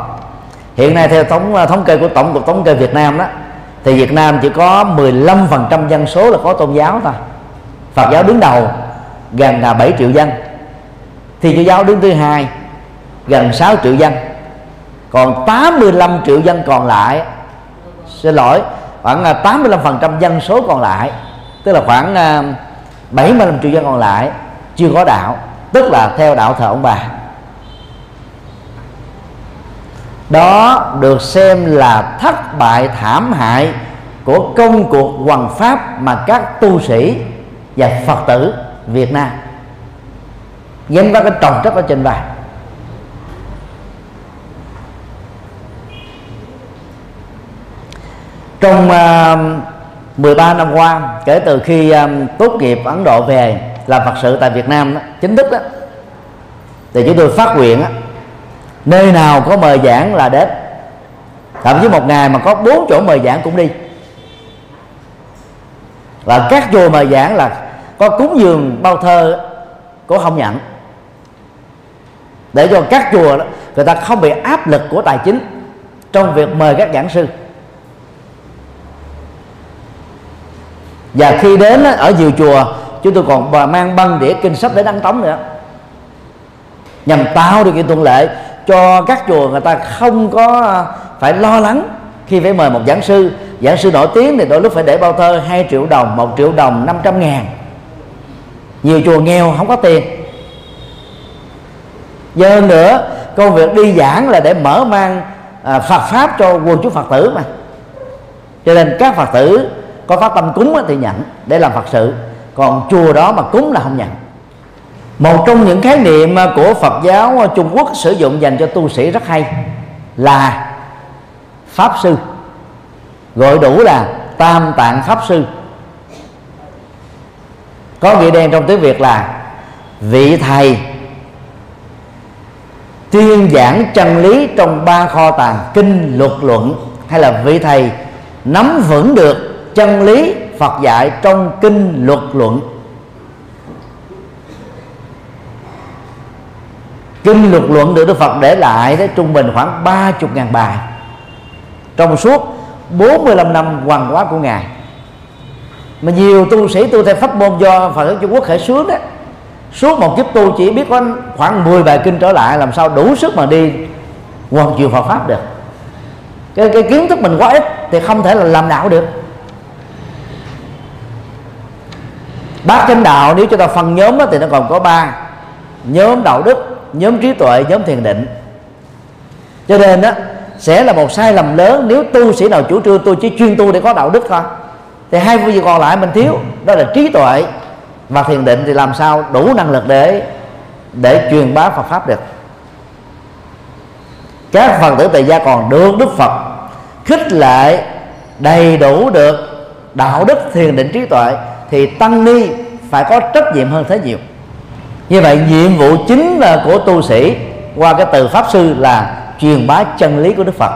Hiện nay theo thống thống kê của tổng cục thống kê Việt Nam đó, thì Việt Nam chỉ có 15% dân số là có tôn giáo thôi. Phật giáo đứng đầu, gần là 7 triệu dân. Thì Chúa giáo đứng thứ hai gần 6 triệu dân. Còn 85 triệu dân còn lại, xin lỗi, khoảng à, 85% dân số còn lại, tức là khoảng à, 75 triệu dân còn lại chưa có đạo, tức là theo đạo thờ ông bà. Đó được xem là thất bại thảm hại của công cuộc hoằng pháp mà các tu sĩ và phật tử việt nam gắn có cái trồng rất ở trên vai. Trong à, uh, 13 năm qua kể từ khi um, tốt nghiệp Ấn Độ về làm Phật sự tại Việt Nam đó, chính thức đó thì chúng tôi phát nguyện nơi nào có mời giảng là đến. Thậm chí một ngày mà có bốn chỗ mời giảng cũng đi. Và các chùa mời giảng là có cúng dường bao thơ cũng không nhận để cho các chùa đó, người ta không bị áp lực của tài chính trong việc mời các giảng sư. Và khi đến ở nhiều chùa chúng tôi còn mang băng đĩa kinh sách để đăng tống nữa. Nhằm tạo điều kiện thuận lợi cho các chùa người ta không có à, phải lo lắng khi phải mời một giảng sư. Giảng sư nổi tiếng thì đôi lúc phải để bao thơ 2 triệu đồng 1 triệu đồng 500 ngàn. Nhiều chùa nghèo không có tiền. Giờ hơn nữa công việc đi giảng là để mở mang à, Phật pháp cho quần chúng Phật tử mà. Cho nên các Phật tử có phát tâm cúng thì nhận để làm Phật sự. Còn chùa đó mà cúng là không nhận. Một trong những khái niệm à, của Phật giáo à, Trung Quốc sử dụng dành cho tu sĩ rất hay là pháp sư. Gọi đủ là tam tạng pháp sư. Có nghĩa đen trong tiếng việt là vị thầy tuyên giảng chân lý trong ba kho tàng kinh luật luận, hay là vị thầy nắm vững được chân lý Phật dạy trong kinh luật luận. Kinh luật luận được Đức Phật để lại đó trung bình khoảng ba chục ngàn bài. Trong suốt 45 năm hoàng hóa của ngài. Mà nhiều tu sĩ tu theo pháp môn do Phật giáo Trung Quốc khởi xướng đó suốt một kiếp tu chỉ biết có khoảng 10 bài kinh trở lại làm sao đủ sức mà đi hoàn chiều Phật pháp được. Cái, cái kiến thức mình quá ít thì không thể là làm đạo được. Bát chánh đạo, nếu chúng ta phân nhóm thì nó còn có ba. Nhóm đạo đức, nhóm trí tuệ, nhóm thiền định. Cho nên đó sẽ là một sai lầm lớn nếu tu sĩ nào chủ trương tôi chỉ chuyên tu để có đạo đức thôi. Thì hai phương diện còn lại mình thiếu, đó là trí tuệ và thiền định thì làm sao đủ năng lực để để truyền bá Phật pháp được? Các phần tử tại gia còn được Đức Phật khích lệ đầy đủ được đạo đức, thiền định, trí tuệ thì tăng ni phải có trách nhiệm hơn thế nhiều. Như vậy nhiệm vụ chính là của tu sĩ qua cái từ pháp sư là truyền bá chân lý của Đức Phật.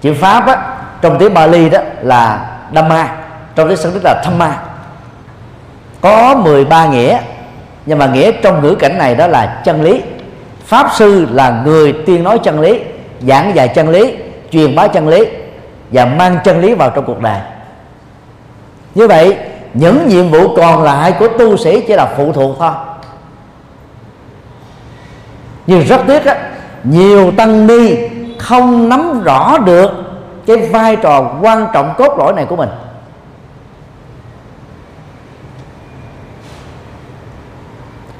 Chữ pháp á, trong tiếng Bali đó là Dhamma trong tiếng Sanskrit là thamma. có 13 nghĩa nhưng mà nghĩa trong ngữ cảnh này đó là chân lý. Pháp sư là người tuyên nói chân lý giảng dạy chân lý truyền bá chân lý và mang chân lý vào trong cuộc đời. Như vậy những nhiệm vụ còn lại của tu sĩ chỉ là phụ thuộc thôi. Nhưng rất tiếc á nhiều tăng ni không nắm rõ được cái vai trò quan trọng cốt lõi này của mình.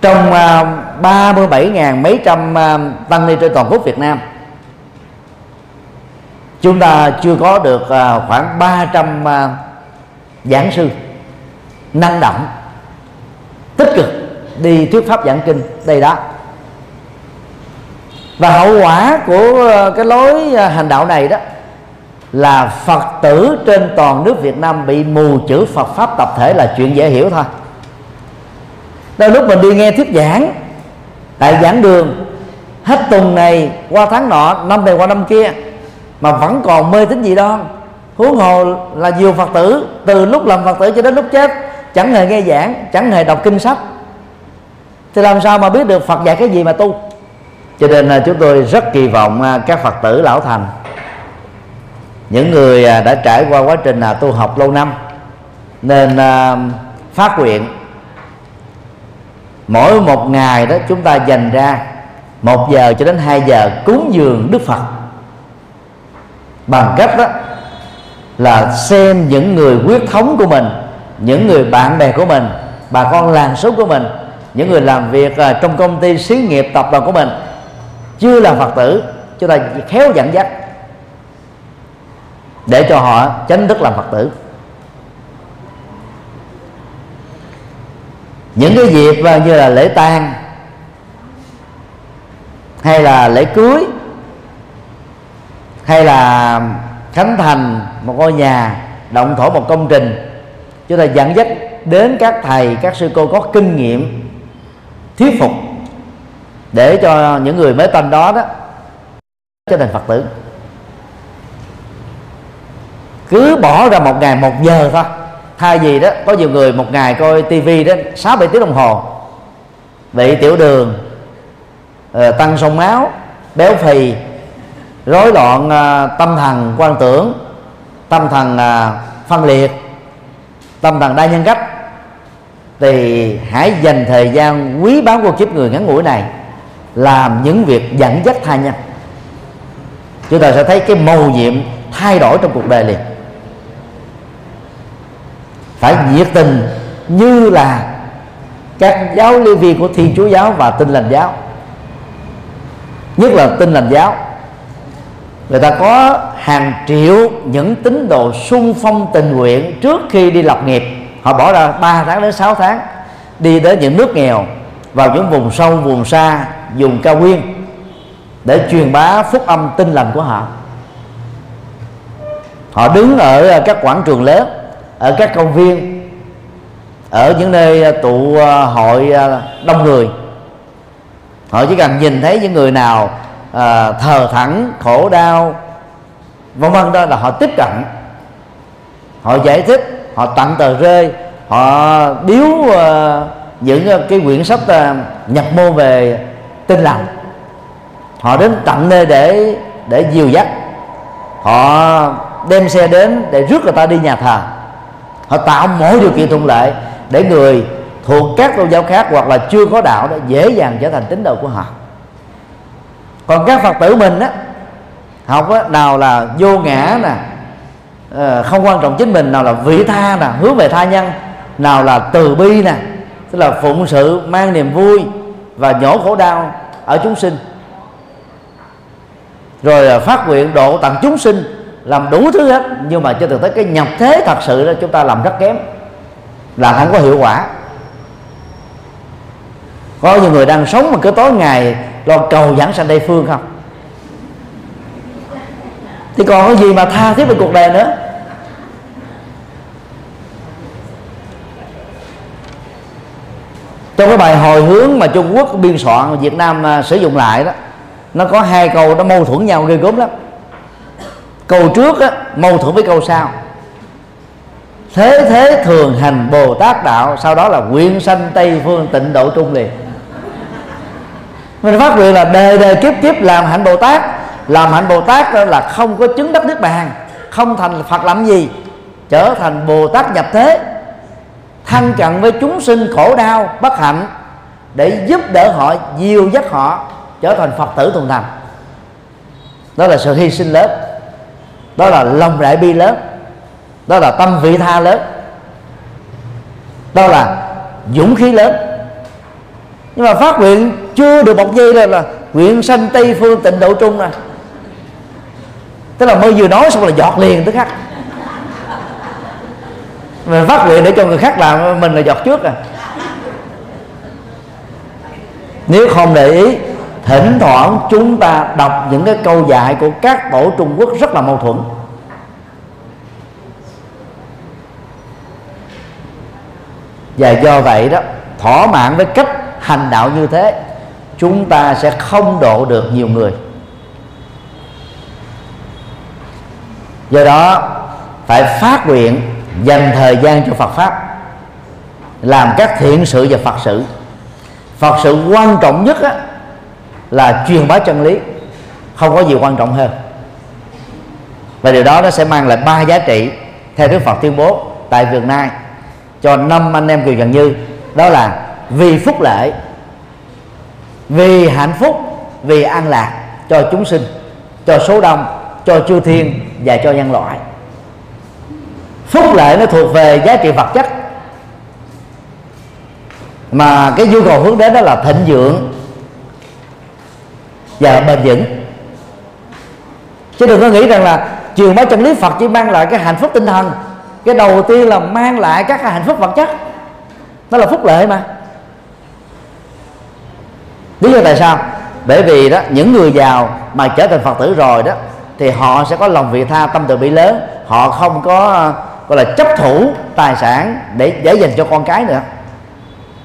Trong à, uh, 37.000 mấy trăm uh, tăng ni trên toàn quốc Việt Nam chúng ta chưa có được uh, khoảng 300 uh, giảng sư năng động, tích cực đi thuyết pháp giảng kinh đây đó. Và hậu quả của ờ, cái lối ờ, hành đạo này đó là phật tử trên toàn nước việt nam bị mù chữ phật pháp tập thể là chuyện dễ hiểu thôi. Đôi lúc mình đi nghe thuyết giảng, tại giảng đường, hết tuần này qua tháng nọ, năm này qua năm kia, mà vẫn còn mê tín gì đó huống hồ là nhiều phật tử, từ lúc làm phật tử cho đến lúc chết chẳng hề nghe giảng, chẳng hề đọc kinh sách. Thì làm sao mà biết được phật dạy cái gì mà tu? Cho nên là chúng tôi rất kỳ vọng à, các phật tử lão thành. Những người à, đã trải qua quá trình là tu học lâu năm, nên à, phát nguyện. Mỗi một ngày đó chúng ta dành ra một giờ cho đến 2 giờ cúng dường Đức Phật. Bằng cách đó là xem những người quyết thống của mình những người bạn bè của mình, bà con làng xóm của mình, những người làm việc à, trong công ty xí nghiệp, tập đoàn của mình, chưa là phật tử, chúng ta khéo dẫn dắt để cho họ tránh thức làm phật tử. Những cái dịp à, như là lễ tang, hay là lễ cưới, hay là khánh thành một ngôi nhà, động thổ một công trình chúng ta dẫn dắt đến các thầy, các sư cô có kinh nghiệm, thuyết phục để cho những người mới tâm đó đó trở thành phật tử. Cứ bỏ ra một ngày, một giờ thôi. Thay vì đó, có nhiều người một ngày coi tivi đó, sáu bảy tiếng đồng hồ. Bị tiểu đường ờ, tăng sông máu, béo phì, rối loạn ờ, tâm thần quan tưởng, tâm thần ờ, phân liệt tâm thần đa nhân cách. Thì hãy dành thời gian quý báu của kiếp người ngắn ngủi này làm những việc dẫn dắt tha nhân. Chúng ta sẽ thấy cái màu nhiệm thay đổi trong cuộc đời liền. Phải nhiệt tình như là các giáo lý viên của thiên chúa giáo và tinh lành giáo. Nhất là tinh lành giáo người ta có hàng triệu những tín đồ sung phong tình nguyện trước khi đi lập nghiệp. Họ bỏ ra 3 tháng đến 6 tháng đi đến những nước nghèo, vào những vùng sâu, vùng xa, vùng cao nguyên, để truyền bá phúc âm tinh lành của họ. Họ đứng ở ờ, các quảng trường lớn, ở các công viên, ở những nơi ờ, tụ ờ, hội đông người. Họ chỉ cần nhìn thấy những người nào à, thờ thẳng khổ đau vân vân đó là họ tiếp cận. Họ giải thích họ tặng tờ rơi họ biếu uh, những uh, cái quyển sách uh, nhập môn về tinh lành. Họ đến tận nơi để để dìu dắt. Họ đem xe đến để rước người ta đi nhà thờ. Họ tạo mọi điều kiện thuận lợi để người thuộc các tôn giáo khác hoặc là chưa có đạo đó dễ dàng trở thành tín đồ của họ còn các phật tử mình á học á, nào là vô ngã nè ờ, không quan trọng chính mình nào là vị tha nè hướng về tha nhân nào là từ bi nè tức là phụng sự mang niềm vui và nhổ khổ đau ở chúng sinh. Rồi ờ, phát nguyện độ tặng chúng sinh làm đủ thứ hết nhưng mà cho thực tế cái nhập thế thật sự đó chúng ta làm rất kém là không có hiệu quả. Có nhiều người đang sống mà cứ tối ngày lo cầu giảng sanh tây phương không? Thì còn cái gì mà tha thiết về cuộc đời nữa? Trong cái bài hồi hướng mà Trung Quốc biên soạn Việt Nam à, sử dụng lại đó nó có hai câu nó mâu thuẫn nhau ghê gớm lắm. Câu trước á, mâu thuẫn với câu sau. Thế thế thường hành bồ tát đạo sau đó là nguyện sanh tây phương tịnh độ trung liền mình phát nguyện là đề đề kiếp kiếp làm hạnh bồ tát. Làm hạnh bồ tát đó là không có chứng đắc nước bàn, không thành phật làm gì, trở thành bồ tát nhập thế. Thân cận với chúng sinh khổ đau, bất hạnh, để giúp đỡ họ, dìu dắt họ trở thành phật tử thuần thành. Đó là sự hy sinh lớn. Đó là lòng đại bi lớn. Đó là tâm vị tha lớn. Đó là dũng khí lớn nhưng mà phát nguyện chưa được một giây là, là nguyện sanh tây phương tịnh độ trung này. Tức là mới vừa nói xong là giọt liền tức khắc. Mình phát nguyện để cho người khác làm mình là giọt trước à. Nếu không để ý thỉnh thoảng chúng ta đọc những cái câu dạy của các tổ Trung Quốc rất là mâu thuẫn. Và do vậy đó thỏa mãn với cách hành đạo như thế chúng ta sẽ không độ được nhiều người. Do đó phải phát nguyện dành thời gian cho Phật pháp làm các thiện sự và Phật sự. Phật sự quan trọng nhất á, là truyền bá chân lý không có gì quan trọng hơn. Và điều đó nó sẽ mang lại ba giá trị theo Đức Phật tuyên bố tại Việt Nam cho năm anh em kiều trần như đó là vì phúc lợi, vì hạnh phúc, vì an lạc cho chúng sinh, cho số đông, cho chư thiên và cho nhân loại. Phúc lợi nó thuộc về giá trị vật chất. Mà cái nhu cầu hướng đến đó là thịnh vượng và bền vững. Chứ đừng có nghĩ rằng là truyền bá chân lý Phật chỉ mang lại cái hạnh phúc tinh thần, cái đầu tiên là mang lại các cái hạnh phúc vật chất. Nó là phúc lợi mà lý do tại sao? Bởi vì đó, những người giàu mà trở thành phật tử rồi đó, thì họ sẽ có lòng vị tha, tâm từ bi lớn. Họ không có, gọi là chấp thủ tài sản để để dành cho con cái nữa.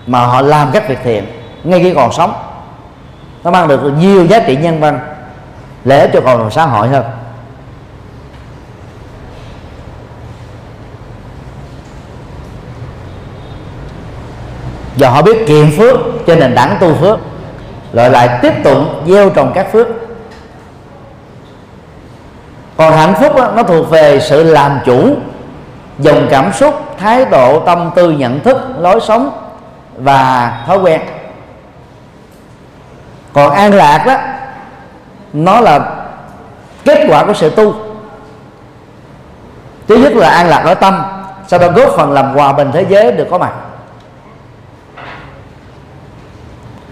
Mà họ làm các việc thiện ngay khi còn sống. Nó mang được nhiều giá trị nhân văn, lợi cho cộng đồng xã hội hơn. Và họ biết kiện phước cho nền đẳng tu phước rồi lại tiếp tục gieo trồng các phước. Còn hạnh phúc đó, nó thuộc về sự làm chủ dòng cảm xúc thái độ tâm tư nhận thức lối sống và thói quen. Còn an lạc đó nó là kết quả của sự tu. Thứ nhất là an lạc ở tâm sau đó góp phần làm hòa bình thế giới được có mặt.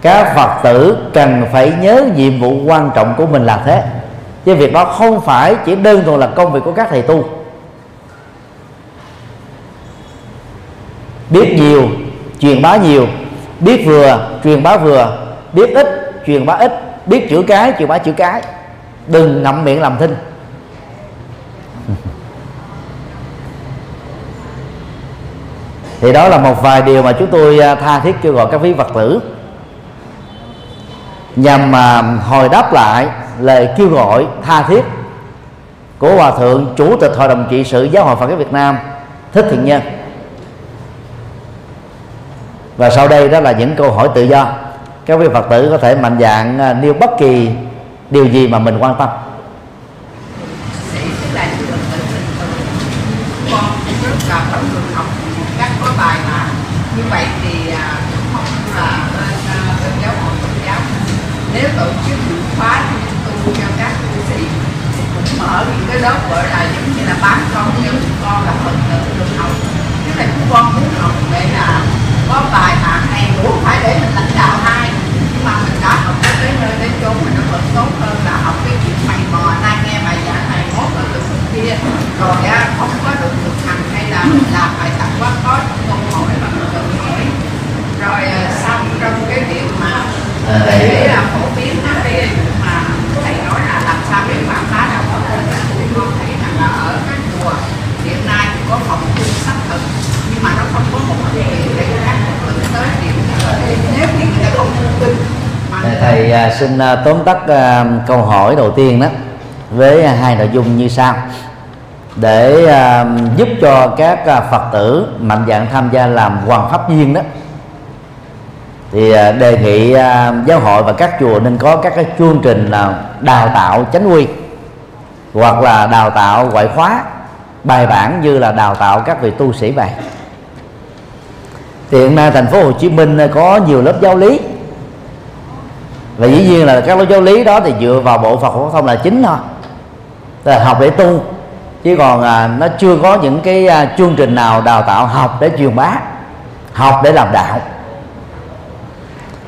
Các phật tử cần phải nhớ nhiệm vụ quan trọng của mình là thế. Chứ việc đó không phải chỉ đơn thuần là công việc của các thầy tu. Biết nhiều truyền bá nhiều. Biết vừa truyền bá vừa. Biết ít truyền bá ít. Biết chữ cái truyền bá chữ cái. Đừng ngậm miệng làm thinh. (laughs) Thì đó là một vài điều mà chúng tôi à, tha thiết kêu gọi các quý phật tử nhằm mà hồi đáp lại lời kêu gọi tha thiết của hòa thượng chủ tịch hội đồng trị sự giáo hội phật giáo việt nam, thích thiện nhân. Và sau đây đó là những câu hỏi tự do. Các vị phật tử có thể mạnh dạng à, nêu bất kỳ điều gì mà mình quan tâm. Như vậy thì à, không là bên bên giáo hội Phật giáo nếu tổ chức những khóa tu cho các tu sĩ. Thì cũng mở những cái lớp gọi là giống như là bán con cho con là phật tử được học. Chứ là chúng con muốn học để là có bài bản này cũng phải để mình lãnh đạo hai nhưng mà mình đã học tới tới nơi đến chốn mình nó vẫn tốt hơn là học cái chuyện mày mò, nay nghe bài giảng này mốt ở được kia. Rồi á không có được thực hành hay là mình làm bài tập quá có câu hỏi mà mình tự hỏi. Rồi à, xong trong cái việc mà à, vì là phổ biến cái mà thầy nói là làm sao biết quảng bá đạo Phật thì con thấy rằng là ở các chùa hiện nay thì có phòng tu sắc thực nhưng mà nó không có một cái gì để các phật tử tới điểm nếu như người ta không tin thầy xin à, tóm tắt à, câu hỏi đầu tiên đó với hai nội dung như sau. Để à, giúp cho các phật tử mạnh dạng tham gia làm hoàng pháp viên đó thì à, đề nghị à, giáo hội và các chùa nên có các cái chương trình là đào tạo chánh quy hoặc là đào tạo ngoại khóa bài bản như là đào tạo các vị tu sĩ vậy thì hiện nay thành phố Hồ Chí Minh có nhiều lớp giáo lý. Và dĩ nhiên là các lớp giáo lý đó thì dựa vào bộ Phật phổ thông là chính thôi. Là học để tu. Chứ còn à, nó chưa có những cái à, chương trình nào đào tạo học để truyền bá học để làm đạo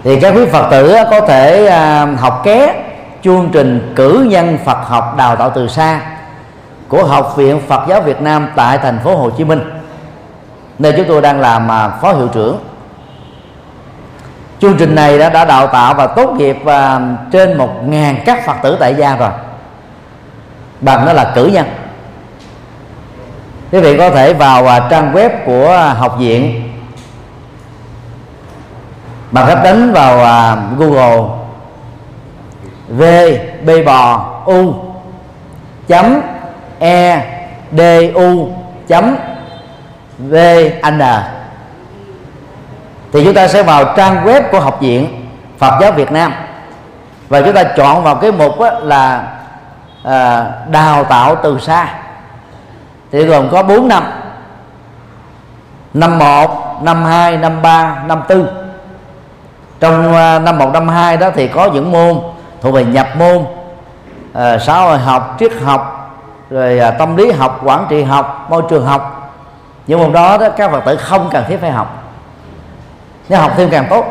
thì các quý phật tử có thể à, học ké chương trình cử nhân Phật học đào tạo từ xa của Học viện Phật giáo Việt Nam tại thành phố Hồ Chí Minh nơi chúng tôi đang làm mà phó hiệu trưởng. Chương trình này đã, đã đào tạo và tốt nghiệp à, trên một ngàn các Phật tử tại gia rồi. Bằng đó là cử nhân. Quý vị có thể vào à, trang web của à, học viện bằng cách đánh vào uh, Google. V b bò u. Chấm e d u. Chấm v n. Thì chúng ta sẽ vào trang web của học viện Phật giáo Việt Nam. Và chúng ta chọn vào cái mục là à, đào tạo từ xa. Thì gồm có 4 năm. Năm 1, năm 2, năm 3, năm 4 trong à, năm một năm hai đó thì có những môn thuộc về nhập môn à, xã hội học, triết học rồi à, tâm lý học, quản trị học, môi trường học. Những môn đó, đó các phật tử không cần thiết phải học. Nếu học thêm càng tốt.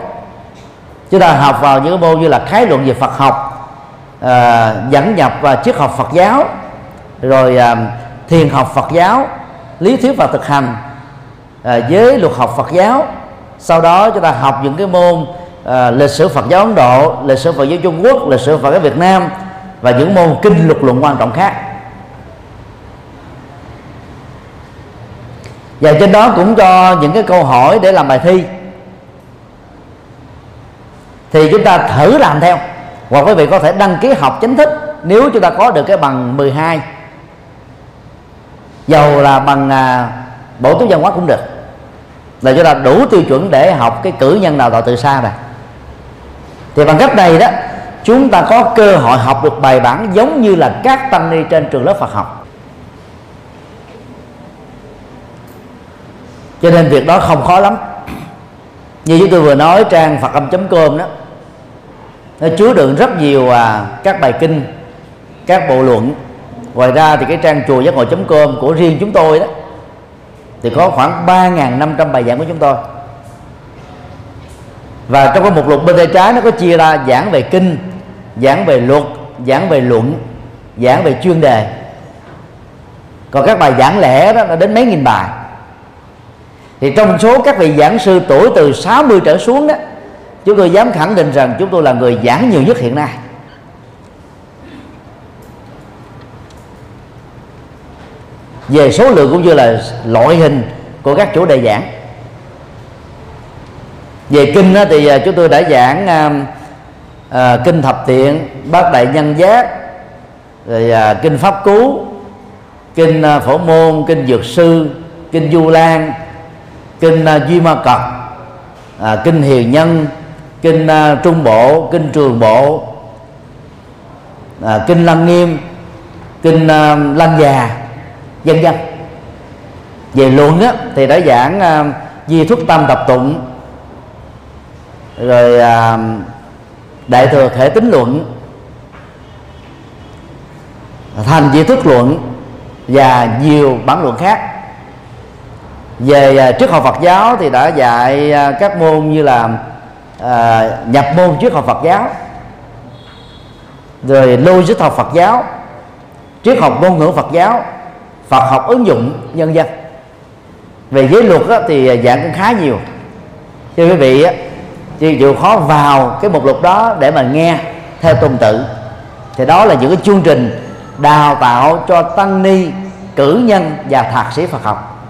Chúng ta học vào những môn như là khái luận về Phật học à, dẫn nhập và triết học Phật giáo rồi à, thiền học Phật giáo lý thuyết và thực hành à, giới luật học Phật giáo. Sau đó chúng ta học những cái môn à, lịch sử Phật giáo Ấn Độ lịch sử Phật giáo Trung Quốc lịch sử Phật giáo Việt Nam và những môn kinh luật luận quan trọng khác. Và trên đó cũng cho những cái câu hỏi để làm bài thi. Thì chúng ta thử làm theo. Hoặc quý vị có thể đăng ký học chính thức nếu chúng ta có được cái bằng 12 dầu là bằng à, bổ túc văn hóa cũng được. Là chúng ta đủ tiêu chuẩn để học cái cử nhân đào tạo từ xa này thì bằng cách này đó chúng ta có cơ hội học được bài bản giống như là các tăng ni trên trường lớp Phật học. Cho nên việc đó không khó lắm. Như chúng tôi vừa nói trang phật âm com đó nó chứa đựng rất nhiều à, các bài kinh các bộ luận. Ngoài ra thì cái trang chùa giác ngộ com của riêng chúng tôi đó thì có khoảng 3.500 bài giảng của chúng tôi và trong cái mục lục bên tay trái nó có chia ra giảng về kinh, giảng về luật, giảng về luận, giảng về chuyên đề. Còn các bài giảng lẻ đó là đến mấy nghìn bài. Thì trong số các vị giảng sư tuổi từ 60 trở xuống đó, chúng tôi dám khẳng định rằng chúng tôi là người giảng nhiều nhất hiện nay. Về số lượng cũng như là loại hình của các chủ đề giảng về kinh đó thì à, chúng tôi đã giảng à, à kinh thập thiện bát đại nhân giác rồi à, kinh pháp cứu kinh à, phổ môn kinh dược sư kinh du lan kinh à, duy ma cật à, kinh hiền nhân kinh trung bộ kinh trường bộ à, kinh lăng nghiêm kinh lăng già vân vân. Về luận á, thì đã giảng di thuất tâm tập tụng rồi à, đại thừa thể tính luận thành di thức luận và nhiều bản luận khác. Về à, triết học Phật giáo thì đã dạy à, các môn như là à, nhập môn triết học Phật giáo rồi logic học Phật giáo triết học ngôn ngữ Phật giáo Phật học ứng dụng nhân dân. Về giới luật á, thì à, dạng cũng khá nhiều. Cho quý vị á, chứ chịu khó vào cái mục lục đó để mà nghe theo tuần tự thì đó là những cái chương trình đào tạo cho tăng ni, cử nhân và thạc sĩ Phật học.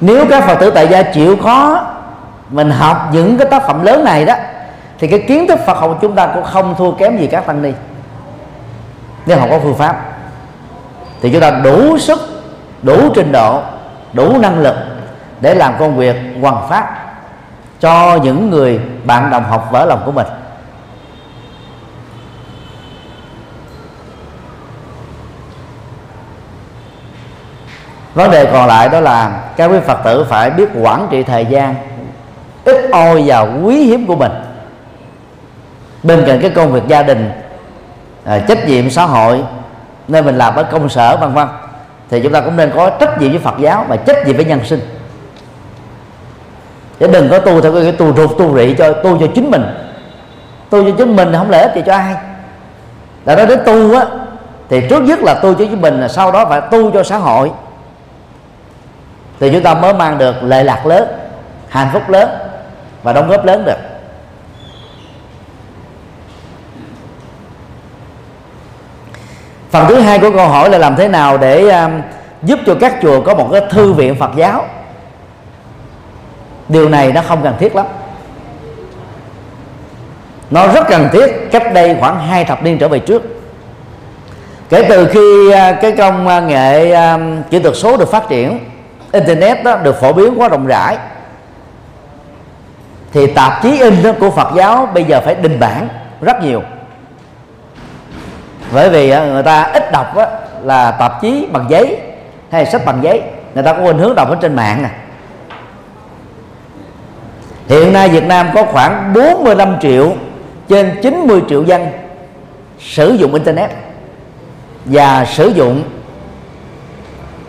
Nếu các phật tử tại gia chịu khó mình học những cái tác phẩm lớn này đó, thì cái kiến thức phật học của chúng ta cũng không thua kém gì các tăng ni. Nếu học có phương pháp, thì chúng ta đủ sức, đủ trình độ, đủ năng lực để làm công việc hoàn phát cho những người bạn đồng học vỡ lòng của mình. Vấn đề còn lại đó là các quý phật tử phải biết quản trị thời gian ít ôi và quý hiếm của mình. Bên cạnh cái công việc gia đình à, trách nhiệm xã hội nơi mình làm ở công sở vân vân thì chúng ta cũng nên có trách nhiệm với Phật giáo và trách nhiệm với nhân sinh chứ đừng có tu theo cái tu ruột tu rị cho tu cho chính mình. Tu cho chính mình không lẽ ích gì cho ai. Đã nói đến tu á thì trước nhất là tu cho chính mình sau đó phải tu cho xã hội. Thì chúng ta mới mang được lệ lạc lớn hạnh phúc lớn và đóng góp lớn được. Phần thứ hai của câu hỏi là làm thế nào để um, giúp cho các chùa có một cái thư viện Phật giáo? Điều này nó không cần thiết lắm. Nó rất cần thiết cách đây khoảng hai thập niên trở về trước. Kể từ khi à, cái công à, nghệ à, kỹ thuật số được phát triển, internet đó được phổ biến quá rộng rãi, thì tạp chí in đó của Phật giáo bây giờ phải đình bản rất nhiều. Bởi vì người ta ít đọc là tạp chí bằng giấy hay sách bằng giấy, người ta có khuynh hướng đọc ở trên mạng nè hiện nay Việt Nam có khoảng 45 triệu trên 90 triệu dân sử dụng internet và sử dụng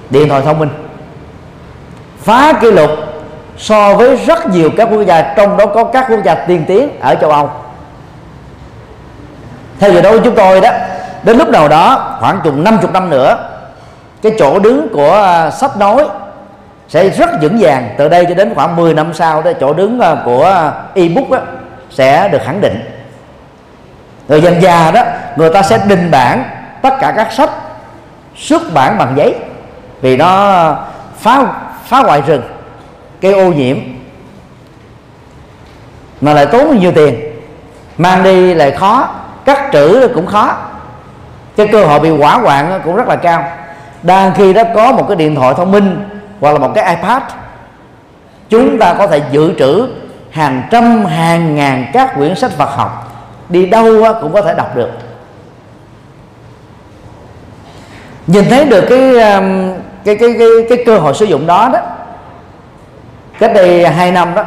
điện thoại thông minh. Phá kỷ lục so với rất nhiều các quốc gia, trong đó có các quốc gia tiên tiến ở châu Âu. Theo dự đoán của chúng tôi đó, đến lúc nào đó, khoảng chừng 50 năm nữa, cái chỗ đứng của à, sách nói sẽ rất vững vàng. Từ đây cho đến khoảng 10 năm sau đó chỗ đứng ờ, của ebook đó, sẽ được khẳng định. Người dân già đó người ta sẽ đình bản tất cả các sách xuất bản bằng giấy vì nó phá phá hoại rừng gây ô nhiễm mà lại tốn nhiều tiền. Mang đi lại khó cắt trữ cũng khó. Cái cơ hội bị hỏa hoạn cũng rất là cao. Đang khi đó có một cái điện thoại thông minh hoặc là một cái ipad chúng ta có thể dự trữ hàng trăm hàng ngàn các quyển sách Phật học. Đi đâu cũng có thể đọc được. Nhìn thấy được cái um, cái cái cái, cái cơ hội sử dụng đó đó cách đây hai năm đó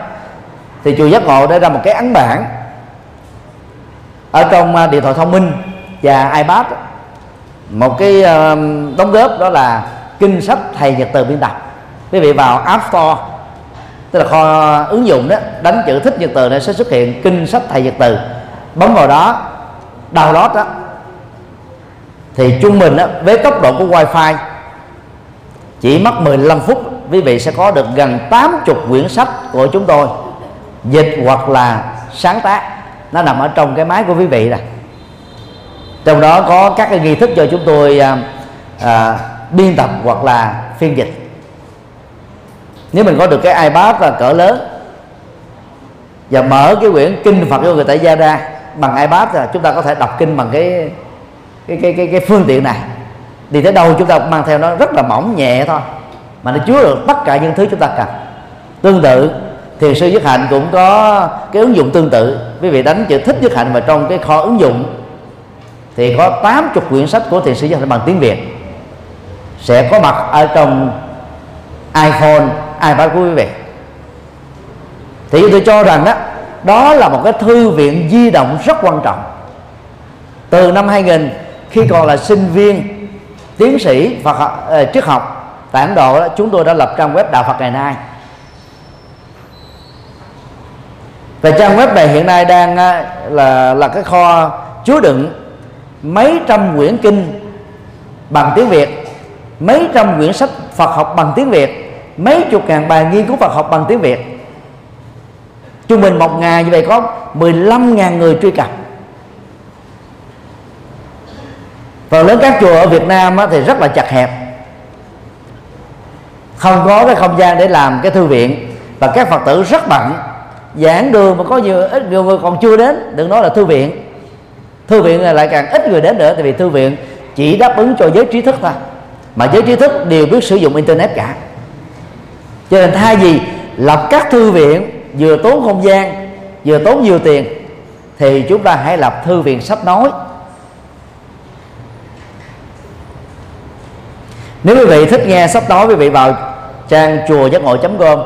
thì chùa giác ngộ đã ra một cái ấn bản ở trong à, điện thoại thông minh và ipad. Một cái um, đóng góp đó là kinh sách thầy nhật từ biên tập quý vị vào app store tức là kho ứng dụng đó đánh chữ thích nhật từ này sẽ xuất hiện kinh sách thầy nhật từ. Bấm vào đó download đó thì trung bình đó, với tốc độ của wifi chỉ mất 15 phút quý vị sẽ có được gần 80 quyển sách của chúng tôi dịch hoặc là sáng tác. Nó nằm ở trong cái máy của quý vị này trong đó có các cái nghi thức do chúng tôi à, à, biên tập hoặc là phiên dịch nếu mình có được cái ipad là cỡ lớn. Và mở cái quyển kinh Phật cho người tại gia ra bằng ipad là chúng ta có thể đọc kinh bằng cái cái cái cái, cái phương tiện này. Đi tới đâu chúng ta mang theo nó rất là mỏng nhẹ thôi mà nó chứa được tất cả những thứ chúng ta cần. Tương tự thiền sư nhất hạnh cũng có cái ứng dụng tương tự. Quý vị đánh chữ thích nhất hạnh vào trong cái kho ứng dụng thì có 80 quyển sách của thiền sư nhất hạnh bằng tiếng việt. Sẽ có mặt ở trong iphone ipad của quý vị thì tôi cho rằng đó đó là một cái thư viện di động rất quan trọng. Từ năm 2000 khi còn là sinh viên tiến sĩ Phật học, ờ, triết học tại Ấn Độ đó, chúng tôi đã lập trang web đạo Phật ngày nay. Và trang web này hiện nay đang là là cái kho chứa đựng mấy trăm quyển kinh bằng tiếng Việt mấy trăm quyển sách Phật học bằng tiếng Việt mấy chục ngàn bài nghiên cứu Phật học bằng tiếng Việt. Trung bình một ngày như vậy có 15.000 người truy cập. Phần lớn các chùa ở Việt Nam thì rất là chặt hẹp. Không có cái không gian để làm cái thư viện và các phật tử rất bận. Giảng đường mà có nhiều ít người còn chưa đến, đừng nói là thư viện. Thư viện là lại càng ít người đến nữa, tại vì thư viện chỉ đáp ứng cho giới trí thức thôi. Mà giới trí thức đều biết sử dụng internet cả cho nên thay vì lập các thư viện vừa tốn không gian vừa tốn nhiều tiền thì chúng ta hãy lập thư viện sách nói. Nếu quý vị thích nghe sách nói quý vị vào trang chùa giác ngộ com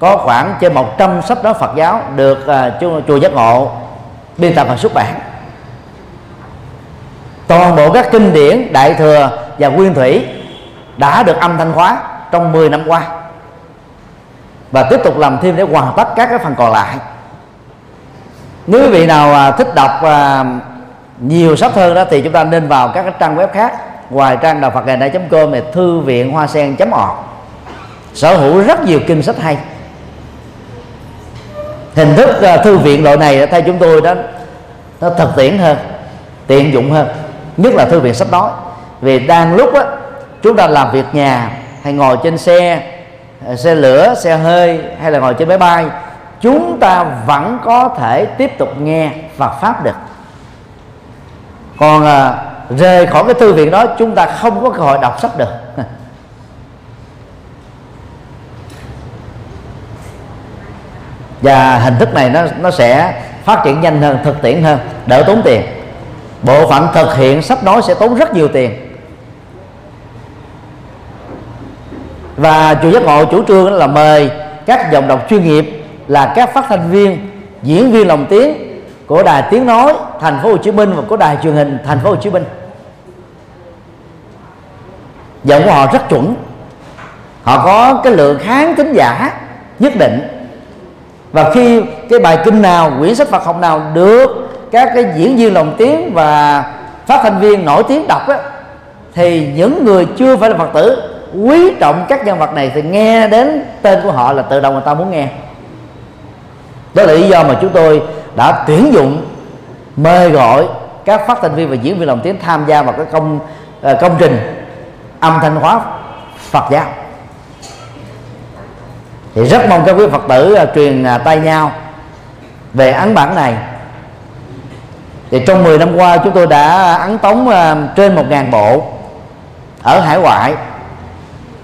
có khoảng trên 100 sách nói Phật giáo được uh, chùa giác ngộ biên tập và xuất bản. Toàn bộ các kinh điển đại thừa và nguyên thủy đã được âm thanh hóa trong 10 năm qua và tiếp tục làm thêm để hoàn tất các cái phần còn lại. Nếu quý vị nào à, thích đọc à, nhiều sách hơn đó thì chúng ta nên vào các cái trang web khác, ngoài trang đạo Phật ngày nay com này, thư viện hoa sen org. Sở hữu rất nhiều kinh sách hay. Hình thức à, thư viện loại này theo chúng tôi đó, nó thực tiễn hơn, tiện dụng hơn, nhất là thư viện sách nói. Vì đang lúc đó chúng ta làm việc nhà hay ngồi trên xe Ờ, xe lửa xe hơi hay là ngồi trên máy bay chúng ta vẫn có thể tiếp tục nghe Phật pháp được. Còn à, rời khỏi cái thư viện đó chúng ta không có cơ hội đọc sách được. (laughs) Và hình thức này nó nó sẽ phát triển nhanh hơn thực tiễn hơn đỡ tốn tiền. Bộ phận thực hiện sách nói sẽ tốn rất nhiều tiền. Và chùa giác ngộ chủ trương là mời các dòng đọc chuyên nghiệp là các phát thanh viên diễn viên lồng tiếng của đài tiếng nói thành phố Hồ Chí Minh và của đài truyền hình thành phố Hồ Chí Minh. Giọng của họ rất chuẩn. Họ có cái lượng kháng tính giả nhất định. Và khi cái bài kinh nào quyển sách Phật học nào được các cái diễn viên lồng tiếng và phát thanh viên nổi tiếng đọc á, thì những người chưa phải là Phật tử quý trọng các nhân vật này thì nghe đến tên của họ là tự động người ta muốn nghe. Đó là lý do mà chúng tôi đã tuyển dụng, mời gọi các phát thanh viên và diễn viên lồng tiếng tham gia vào cái công ờ, công trình âm thanh hóa Phật giáo. Thì rất mong các quý Phật tử ờ, truyền à, tay nhau về ấn bản này. Thì trong 10 năm qua chúng tôi đã ấn tống ờ, trên 1.000 bộ ở hải ngoại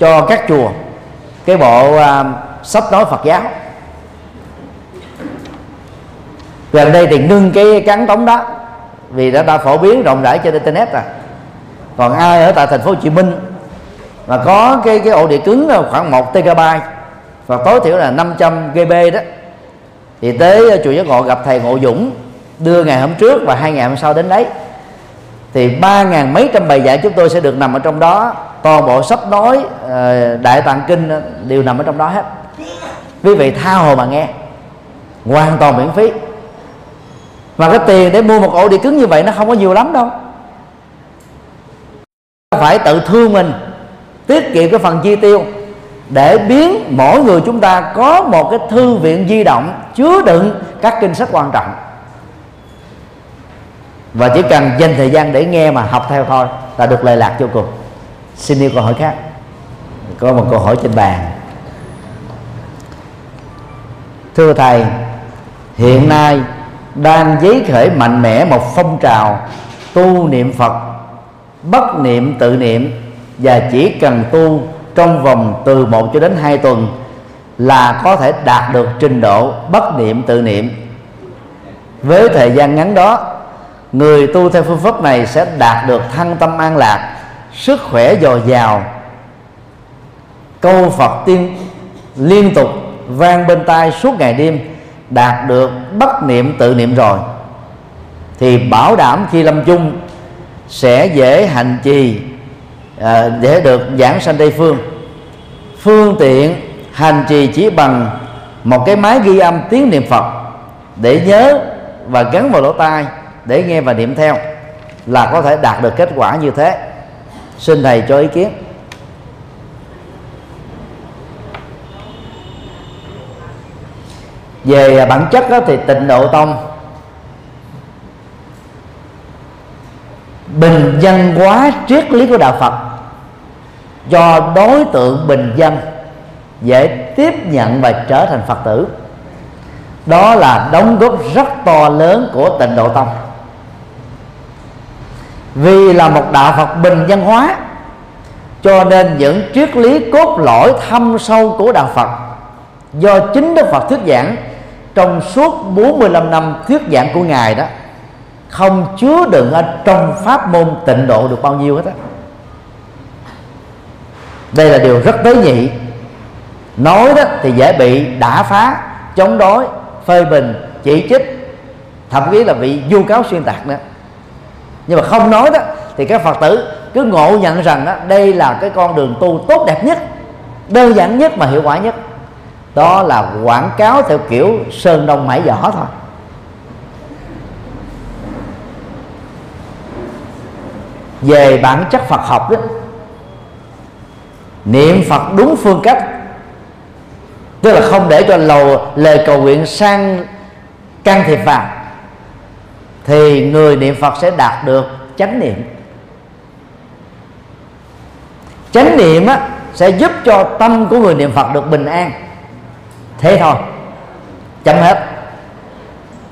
cho các chùa. Cái bộ à, uh, sách nói Phật giáo. Gần đây thì ngưng cái cắn tống đó vì đã đã phổ biến rộng rãi trên internet rồi. Còn ai ở tại thành phố Hồ Chí Minh mà có cái cái ổ đĩa cứng khoảng 1 TB và tối thiểu là 500 GB đó thì tới à, chùa giác ngộ gặp thầy Ngộ Dũng đưa ngày hôm trước và hai ngày hôm sau đến đấy thì ba ngàn mấy trăm bài giảng chúng tôi sẽ được nằm ở trong đó toàn bộ sách nói ờ, đại tạng kinh đều nằm ở trong đó hết. Quý vị tha hồ mà nghe, hoàn toàn miễn phí. Và cái tiền để mua một ổ đĩa cứng như vậy nó không có nhiều lắm đâu. Phải tự thương mình, tiết kiệm cái phần chi tiêu để biến mỗi người chúng ta có một cái thư viện di động chứa đựng các kinh sách quan trọng. Và chỉ cần dành thời gian để nghe mà học theo thôi là được lệ lạc vô cùng xin yêu câu hỏi khác. Có một câu hỏi trên bàn. Thưa thầy, hiện nay đang giấy khởi mạnh mẽ một phong trào tu niệm phật, bất niệm tự niệm và chỉ cần tu trong vòng từ 1 cho đến 2 tuần là có thể đạt được trình độ bất niệm tự niệm. Với thời gian ngắn đó, người tu theo phương pháp này sẽ đạt được thăng tâm an lạc sức khỏe dồi dào. Câu phật tiên liên tục vang bên tai suốt ngày đêm đạt được bất niệm tự niệm rồi. Thì bảo đảm khi lâm chung sẽ dễ hành trì à, để được giảng sanh tây phương. Phương tiện hành trì chỉ bằng một cái máy ghi âm tiếng niệm phật để nhớ và gắn vào lỗ tai để nghe và niệm theo là có thể đạt được kết quả như thế xin thầy cho ý kiến. Về bản chất đó thì tịnh độ tông, bình dân hóa triết lý của đạo phật. Do đối tượng bình dân dễ tiếp nhận và trở thành phật tử. Đó là đóng góp rất to lớn của tịnh độ tông vì là một đạo phật bình dân hóa, cho nên những triết lý cốt lõi thâm sâu của đạo phật, do chính đức phật thuyết giảng trong suốt 45 năm thuyết giảng của ngài đó, không chứa đựng ở trong pháp môn tịnh độ được bao nhiêu hết á. Đây là điều rất tế nhị. Nói đó thì dễ bị đả phá, chống đối, phê bình, chỉ trích, thậm chí là bị vu cáo xuyên tạc nữa nhưng mà không nói đó thì các phật tử cứ ngộ nhận rằng đó, đây là cái con đường tu tốt đẹp nhất đơn giản nhất mà hiệu quả nhất. Đó là quảng cáo theo kiểu sơn đông mãi giỏ thôi. Về bản chất Phật học đó niệm Phật đúng phương cách tức là không để cho lầu lời cầu nguyện sang can thiệp vào thì người niệm Phật sẽ đạt được chánh niệm. Chánh niệm á, sẽ giúp cho tâm của người niệm Phật được bình an. Thế thôi chấm hết.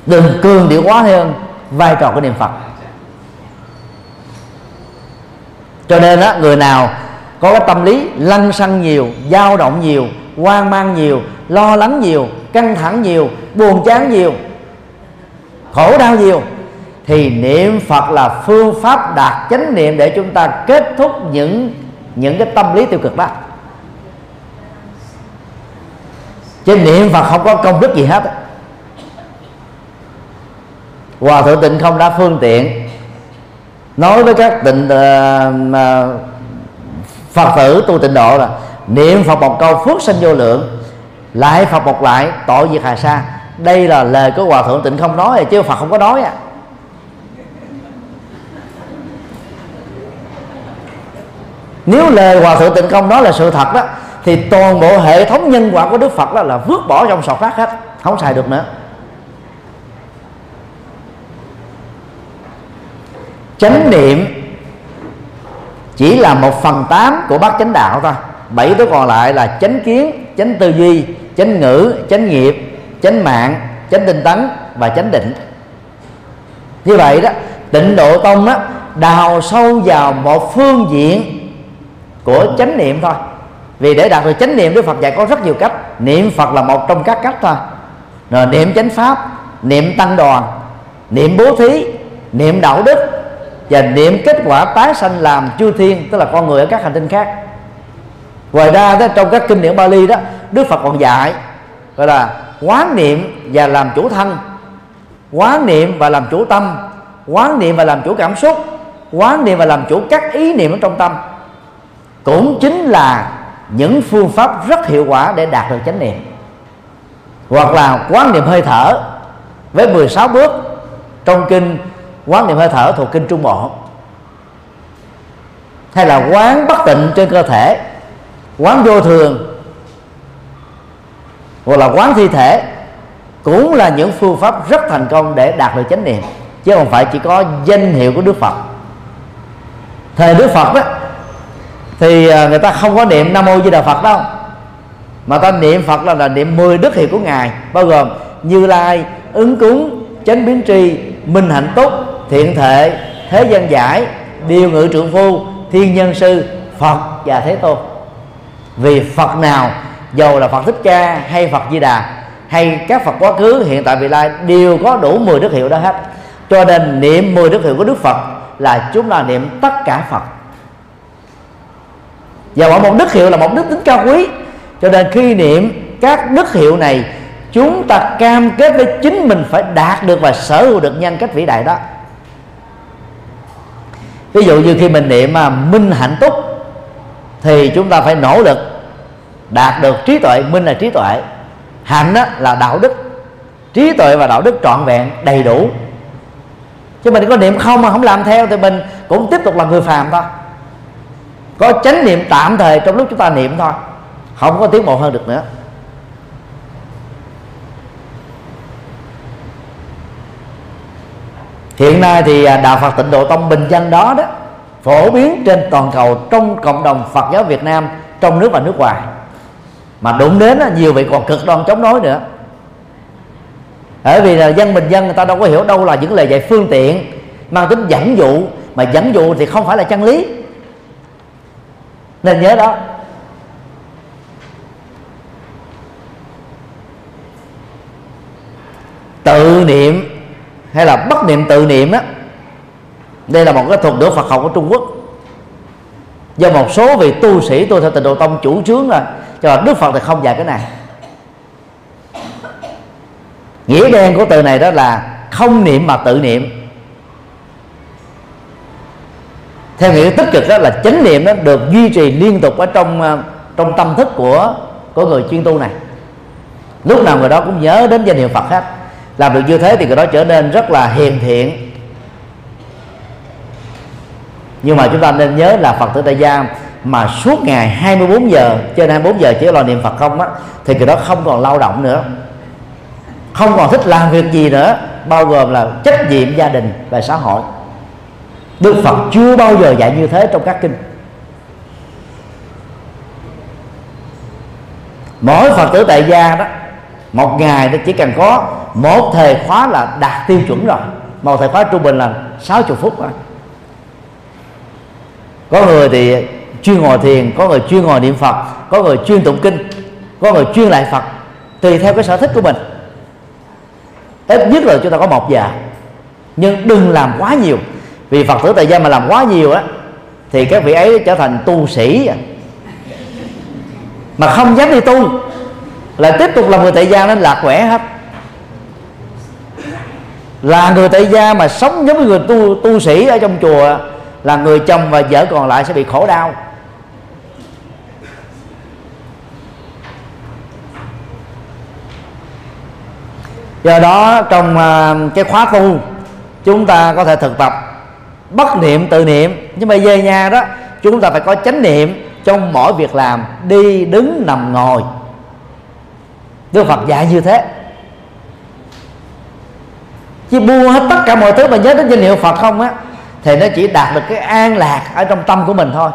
Đừng cường điệu quá hơn vai trò của niệm phật. Cho nên á người nào có cái tâm lý lăng xăng nhiều dao động nhiều hoang mang nhiều lo lắng nhiều căng thẳng nhiều buồn chán nhiều khổ đau nhiều thì niệm phật là phương pháp đạt chánh niệm để chúng ta kết thúc những những cái tâm lý tiêu cực đó. Chứ niệm phật không có công đức gì hết hòa thượng tịnh không đã phương tiện nói với các tịnh uh, phật tử tu tịnh độ là niệm phật một câu phước sanh vô lượng lại phật một lại tội diệt hà sa đây là lời của hòa thượng tịnh không nói chứ phật không có nói à. Nếu lời hòa thượng tịnh không nói là sự thật đó, thì toàn bộ hệ thống nhân quả của đức phật đó là vứt bỏ trong sọt rác hết, không xài được nữa. Chánh niệm chỉ là một phần tám của bát chánh đạo thôi. Bảy thứ còn lại là chánh kiến, chánh tư duy, chánh ngữ, chánh nghiệp, chánh mạng, chánh tinh tấn và chánh định. Như vậy đó, tịnh độ tông đó, đào sâu vào một phương diện của chánh niệm thôi. Vì để đạt được chánh niệm đức phật dạy có rất nhiều cách. Niệm phật là một trong các cách thôi. Rồi niệm chánh pháp niệm tăng đoàn niệm bố thí niệm đạo đức và niệm kết quả tái sanh làm chư thiên tức là con người ở các hành tinh khác. Ngoài ra đó, trong các kinh điển Bali đó Đức Phật còn dạy gọi là quán niệm và làm chủ thân. Quán niệm và làm chủ tâm. Quán niệm và làm chủ cảm xúc. Quán niệm và làm chủ các ý niệm ở trong tâm cũng chính là những phương pháp rất hiệu quả để đạt được chánh niệm. Hoặc là quán niệm hơi thở với 16 bước trong kinh quán niệm hơi thở thuộc kinh trung bộ. Hay là quán bất tịnh trên cơ thể, quán vô thường, hoặc là quán thi thể cũng là những phương pháp rất thành công để đạt được chánh niệm, chứ không phải chỉ có danh hiệu của đức phật. Thời đức phật đó thì à, người ta không có niệm nam mô di đà phật đâu. Mà ta niệm phật là, là niệm 10 đức hiệu của ngài bao gồm như lai ứng cúng chánh biến tri minh hạnh túc thiện thệ thế gian giải điều ngự trượng phu thiên nhân sư phật và thế tôn. Vì phật nào dầu là phật thích ca hay phật di đà hay các phật quá khứ hiện tại vị lai đều có đủ 10 đức hiệu đó hết. Cho nên niệm 10 đức hiệu của đức phật là chúng ta niệm tất cả phật và mỗi một đức hiệu là một đức tính cao quý. Cho nên khi niệm các đức hiệu này, chúng ta cam kết với chính mình phải đạt được và sở hữu được nhân cách vĩ đại đó. Ví dụ như khi mình niệm mà minh hạnh túc, thì chúng ta phải nỗ lực đạt được trí tuệ. Minh là trí tuệ. Hạnh đó là đạo đức. Trí tuệ và đạo đức trọn vẹn, đầy đủ. Chứ mình có niệm không mà không làm theo thì mình cũng tiếp tục là người phàm thôi có chánh niệm tạm thời trong lúc chúng ta niệm thôi. Không có tiến bộ hơn được nữa. Hiện nay thì à, đạo Phật Tịnh Độ Tông bình danh đó đó, phổ biến trên toàn cầu trong cộng đồng Phật giáo Việt Nam, trong nước và nước ngoài. Mà đụng đến à, nhiều vị còn cực đoan chống đối nữa. Bởi vì là dân bình dân người ta đâu có hiểu đâu là những lời dạy phương tiện, mang tính dẫn dụ. Mà dẫn dụ thì không phải là chân lý nên nhớ đó. Tự niệm, hay là bất niệm tự niệm á, đây là một cái thuật ngữ Phật học của Trung Quốc. Do một số vị tu sĩ, tu theo tịnh độ tông chủ trướng là cho là Đức Phật thì không dạy cái này. Nghĩa đen của từ này đó là không niệm mà tự niệm. Theo nghĩa tích cực đó là chánh niệm đó được duy trì liên tục ở trong ờ, trong tâm thức của của người chuyên tu này. Lúc nào người đó cũng nhớ đến danh hiệu Phật hết. Làm được như thế thì người đó trở nên rất là hiền thiện. Nhưng mà chúng ta nên nhớ là Phật tử tại gia mà suốt ngày 24 giờ, trên 24 giờ chỉ lo niệm Phật không á, thì người đó không còn lao động nữa. Không còn thích làm việc gì nữa, bao gồm là trách nhiệm gia đình và xã hội. Đức Phật chưa bao giờ dạy như thế trong các kinh. Mỗi Phật tử tại gia đó, một ngày nó chỉ cần có một thời khóa là đạt tiêu chuẩn rồi. Một thời khóa trung bình là 60 phút rồi có người thì chuyên ngồi thiền, có người chuyên ngồi niệm phật, có người chuyên tụng kinh, có người chuyên lại phật, tùy theo cái sở thích của mình. Ít nhất là chúng ta có một giờ nhưng đừng làm quá nhiều vì phật tử tại gia mà làm quá nhiều á, thì các vị ấy trở thành tu sĩ. Mà không dám đi tu là tiếp tục làm người tại gia nên lạc quẻ hết. Là người tại gia mà sống giống như người tu tu sĩ ở trong chùa, là người chồng và vợ còn lại sẽ bị khổ đau. Do đó trong à, cái khóa tu, chúng ta có thể thực tập bất niệm tự niệm. Nhưng mà về nhà đó, chúng ta phải có chánh niệm trong mỗi việc làm, đi đứng nằm ngồi. Đức Phật dạy như thế. Chứ buông hết tất cả mọi thứ mà nhớ đến danh hiệu Phật không á, Thì nó chỉ đạt được cái an lạc ở trong tâm của mình thôi.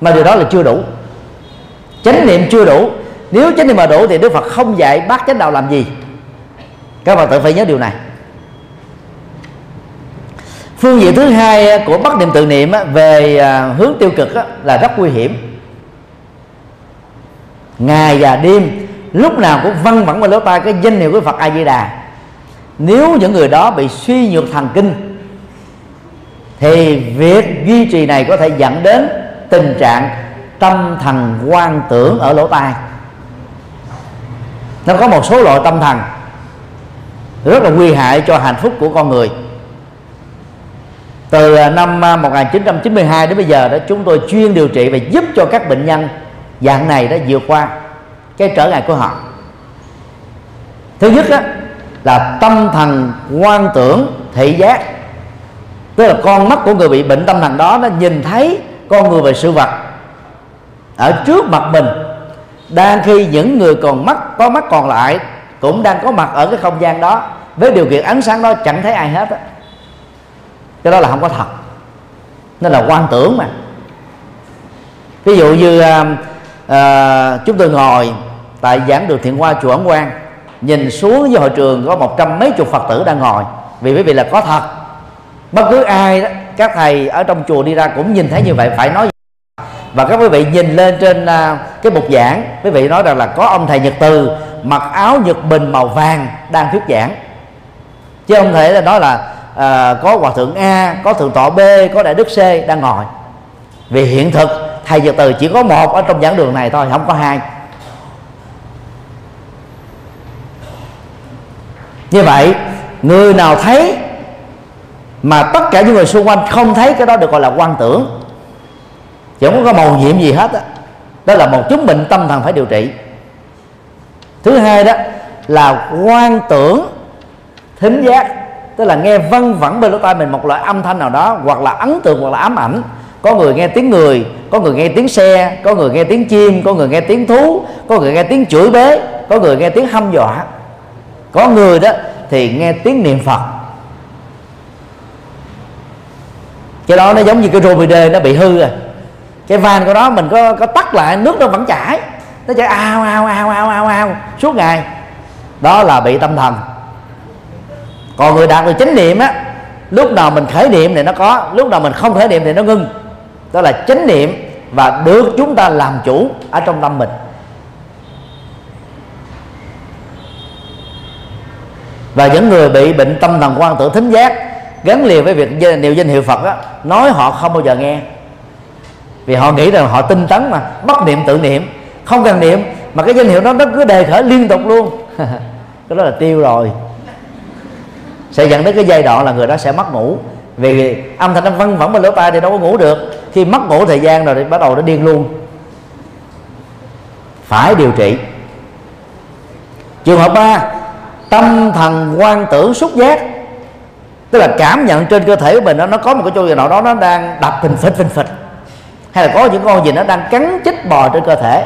Mà điều đó là chưa đủ. Chánh niệm chưa đủ. Nếu chánh niệm mà đủ thì Đức Phật không dạy bác chánh đạo làm gì. Các bạn tự phải nhớ điều này phương diện thứ hai à, của bất niệm tự niệm à, về à, hướng tiêu cực là rất nguy hiểm. Ngày và đêm, lúc nào cũng văng vẳng vào lỗ tai cái danh hiệu của Phật A Di Đà nếu những người đó bị suy nhược thần kinh, thì việc duy trì này có thể dẫn đến tình trạng tâm thần quan tưởng ở lỗ tai. Nó có một số loại tâm thần rất là nguy hại cho hạnh phúc của con người từ à, năm à, 1992 đến bây giờ đó, chúng tôi chuyên điều trị và giúp cho các bệnh nhân dạng này đã vượt qua cái trở ngại của họ. Thứ nhất đó là tâm thần quan tưởng thị giác, tức là con mắt của người bị bệnh tâm thần đó, nó nhìn thấy con người và sự vật ở trước mặt mình. Đang khi những người còn mắt, có mắt còn lại cũng đang có mặt ở cái không gian đó với điều kiện ánh sáng đó, chẳng thấy ai hết á cái đó là không có thật. Nó là quan tưởng mà. Ví dụ như à, à, chúng tôi ngồi tại giảng đường thiện hoa chùa ấn quang nhìn xuống với hội trường có một trăm mấy chục phật tử đang ngồi. Vì quý vị là có thật. Bất cứ ai đó các thầy ở trong chùa đi ra cũng nhìn thấy như vậy phải nói và các quý vị nhìn lên trên uh, cái bục giảng quý vị nói rằng là có ông thầy nhật từ mặc áo nhật bình màu vàng đang thuyết giảng. Chứ không thể là nói là à, có hòa thượng a có thượng tọa b có đại đức c đang ngồi. Vì hiện thực thầy nhật từ chỉ có một ở trong giảng đường này thôi không có hai. Như vậy người nào thấy mà tất cả những người xung quanh không thấy cái đó được gọi là quan tưởng chứ không có màu nhiệm gì hết đó. đó là một chứng bệnh tâm thần phải điều trị. Thứ hai đó là quan tưởng thính giác tức là nghe văng vẳng bên lỗ tai mình một loại âm thanh nào đó, hoặc là ấn tượng, hoặc là ám ảnh. Có người nghe tiếng người, có người nghe tiếng xe, có người nghe tiếng chim, có người nghe tiếng thú, có người nghe tiếng chửi bế, có người nghe tiếng hăm dọa. Có người đó thì nghe tiếng niệm phật. Cái đó nó giống như cái rô đê, nó bị hư rồi cái van của nó mình có có tắt lại, nước nó vẫn chảy. Nó chảy ao ao ao ao ao ao, suốt ngày. Đó là bị tâm thần còn người đạt được chánh niệm á lúc nào mình khởi niệm thì nó có lúc nào mình không khởi niệm thì nó ngưng. Đó là chánh niệm và được chúng ta làm chủ ở trong tâm mình. Và những người bị bệnh tâm thần quan tưởng thính giác gắn liền với việc niệm danh hiệu Phật á, nói họ không bao giờ nghe. Vì họ nghĩ rằng họ tinh tấn mà bất niệm tự niệm. Không cần niệm mà cái danh hiệu đó nó cứ đề khởi liên tục luôn. (laughs) Cái đó là tiêu rồi sẽ dẫn đến cái giai đoạn là người đó sẽ mất ngủ. Vì âm thanh nó văng vẳng bên lỗ tai thì đâu có ngủ được. Khi mất ngủ thời gian rồi thì bắt đầu nó điên luôn. Phải điều trị. Trường hợp ba tâm thần quan tưởng xúc giác. Tức là cảm nhận trên cơ thể của mình nó nó có một cái chỗ gì nào đó nó đang đập phình phịch phình phịch. Hay là có những con gì nó đang cắn chích bò trên cơ thể.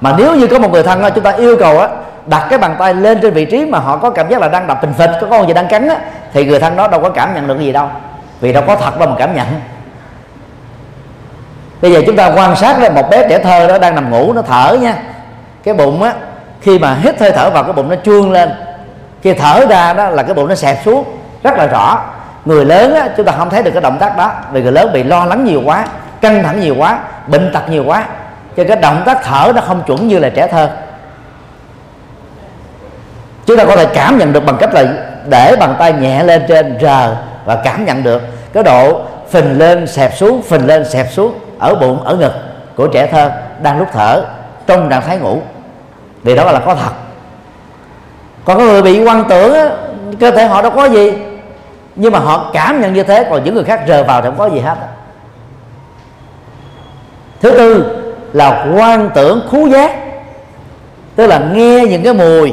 Mà nếu như có một người thân đó, chúng ta yêu cầu á đặt cái bàn tay lên trên vị trí mà họ có cảm giác là đang đập bình phịch có con gì đang cắn á thì người thân đó đâu có cảm nhận được gì đâu vì đâu có thật đâu mà cảm nhận. Bây giờ chúng ta quan sát là một bé trẻ thơ đó đang nằm ngủ nó thở nha. Cái bụng á khi mà hít hơi thở vào cái bụng nó trương lên. Khi thở ra đó là cái bụng nó xẹp xuống rất là rõ. Người lớn á, chúng ta không thấy được cái động tác đó vì người lớn bị lo lắng nhiều quá căng thẳng nhiều quá bệnh tật nhiều quá. Cho cái động tác thở nó không chuẩn như là trẻ thơ chúng ta có thể cảm nhận được bằng cách là để bàn tay nhẹ lên trên rờ và cảm nhận được. Cái độ phình lên xẹp xuống phình lên xẹp xuống ở bụng ở ngực của trẻ thơ đang lúc thở trong trạng thái ngủ. Vì đó là có thật. Còn có người bị quan tưởng á, cơ thể họ đâu có gì. Nhưng mà họ cảm nhận như thế còn những người khác rờ vào thì không có gì hết thứ tư là quan tưởng khú giác tức là nghe những cái mùi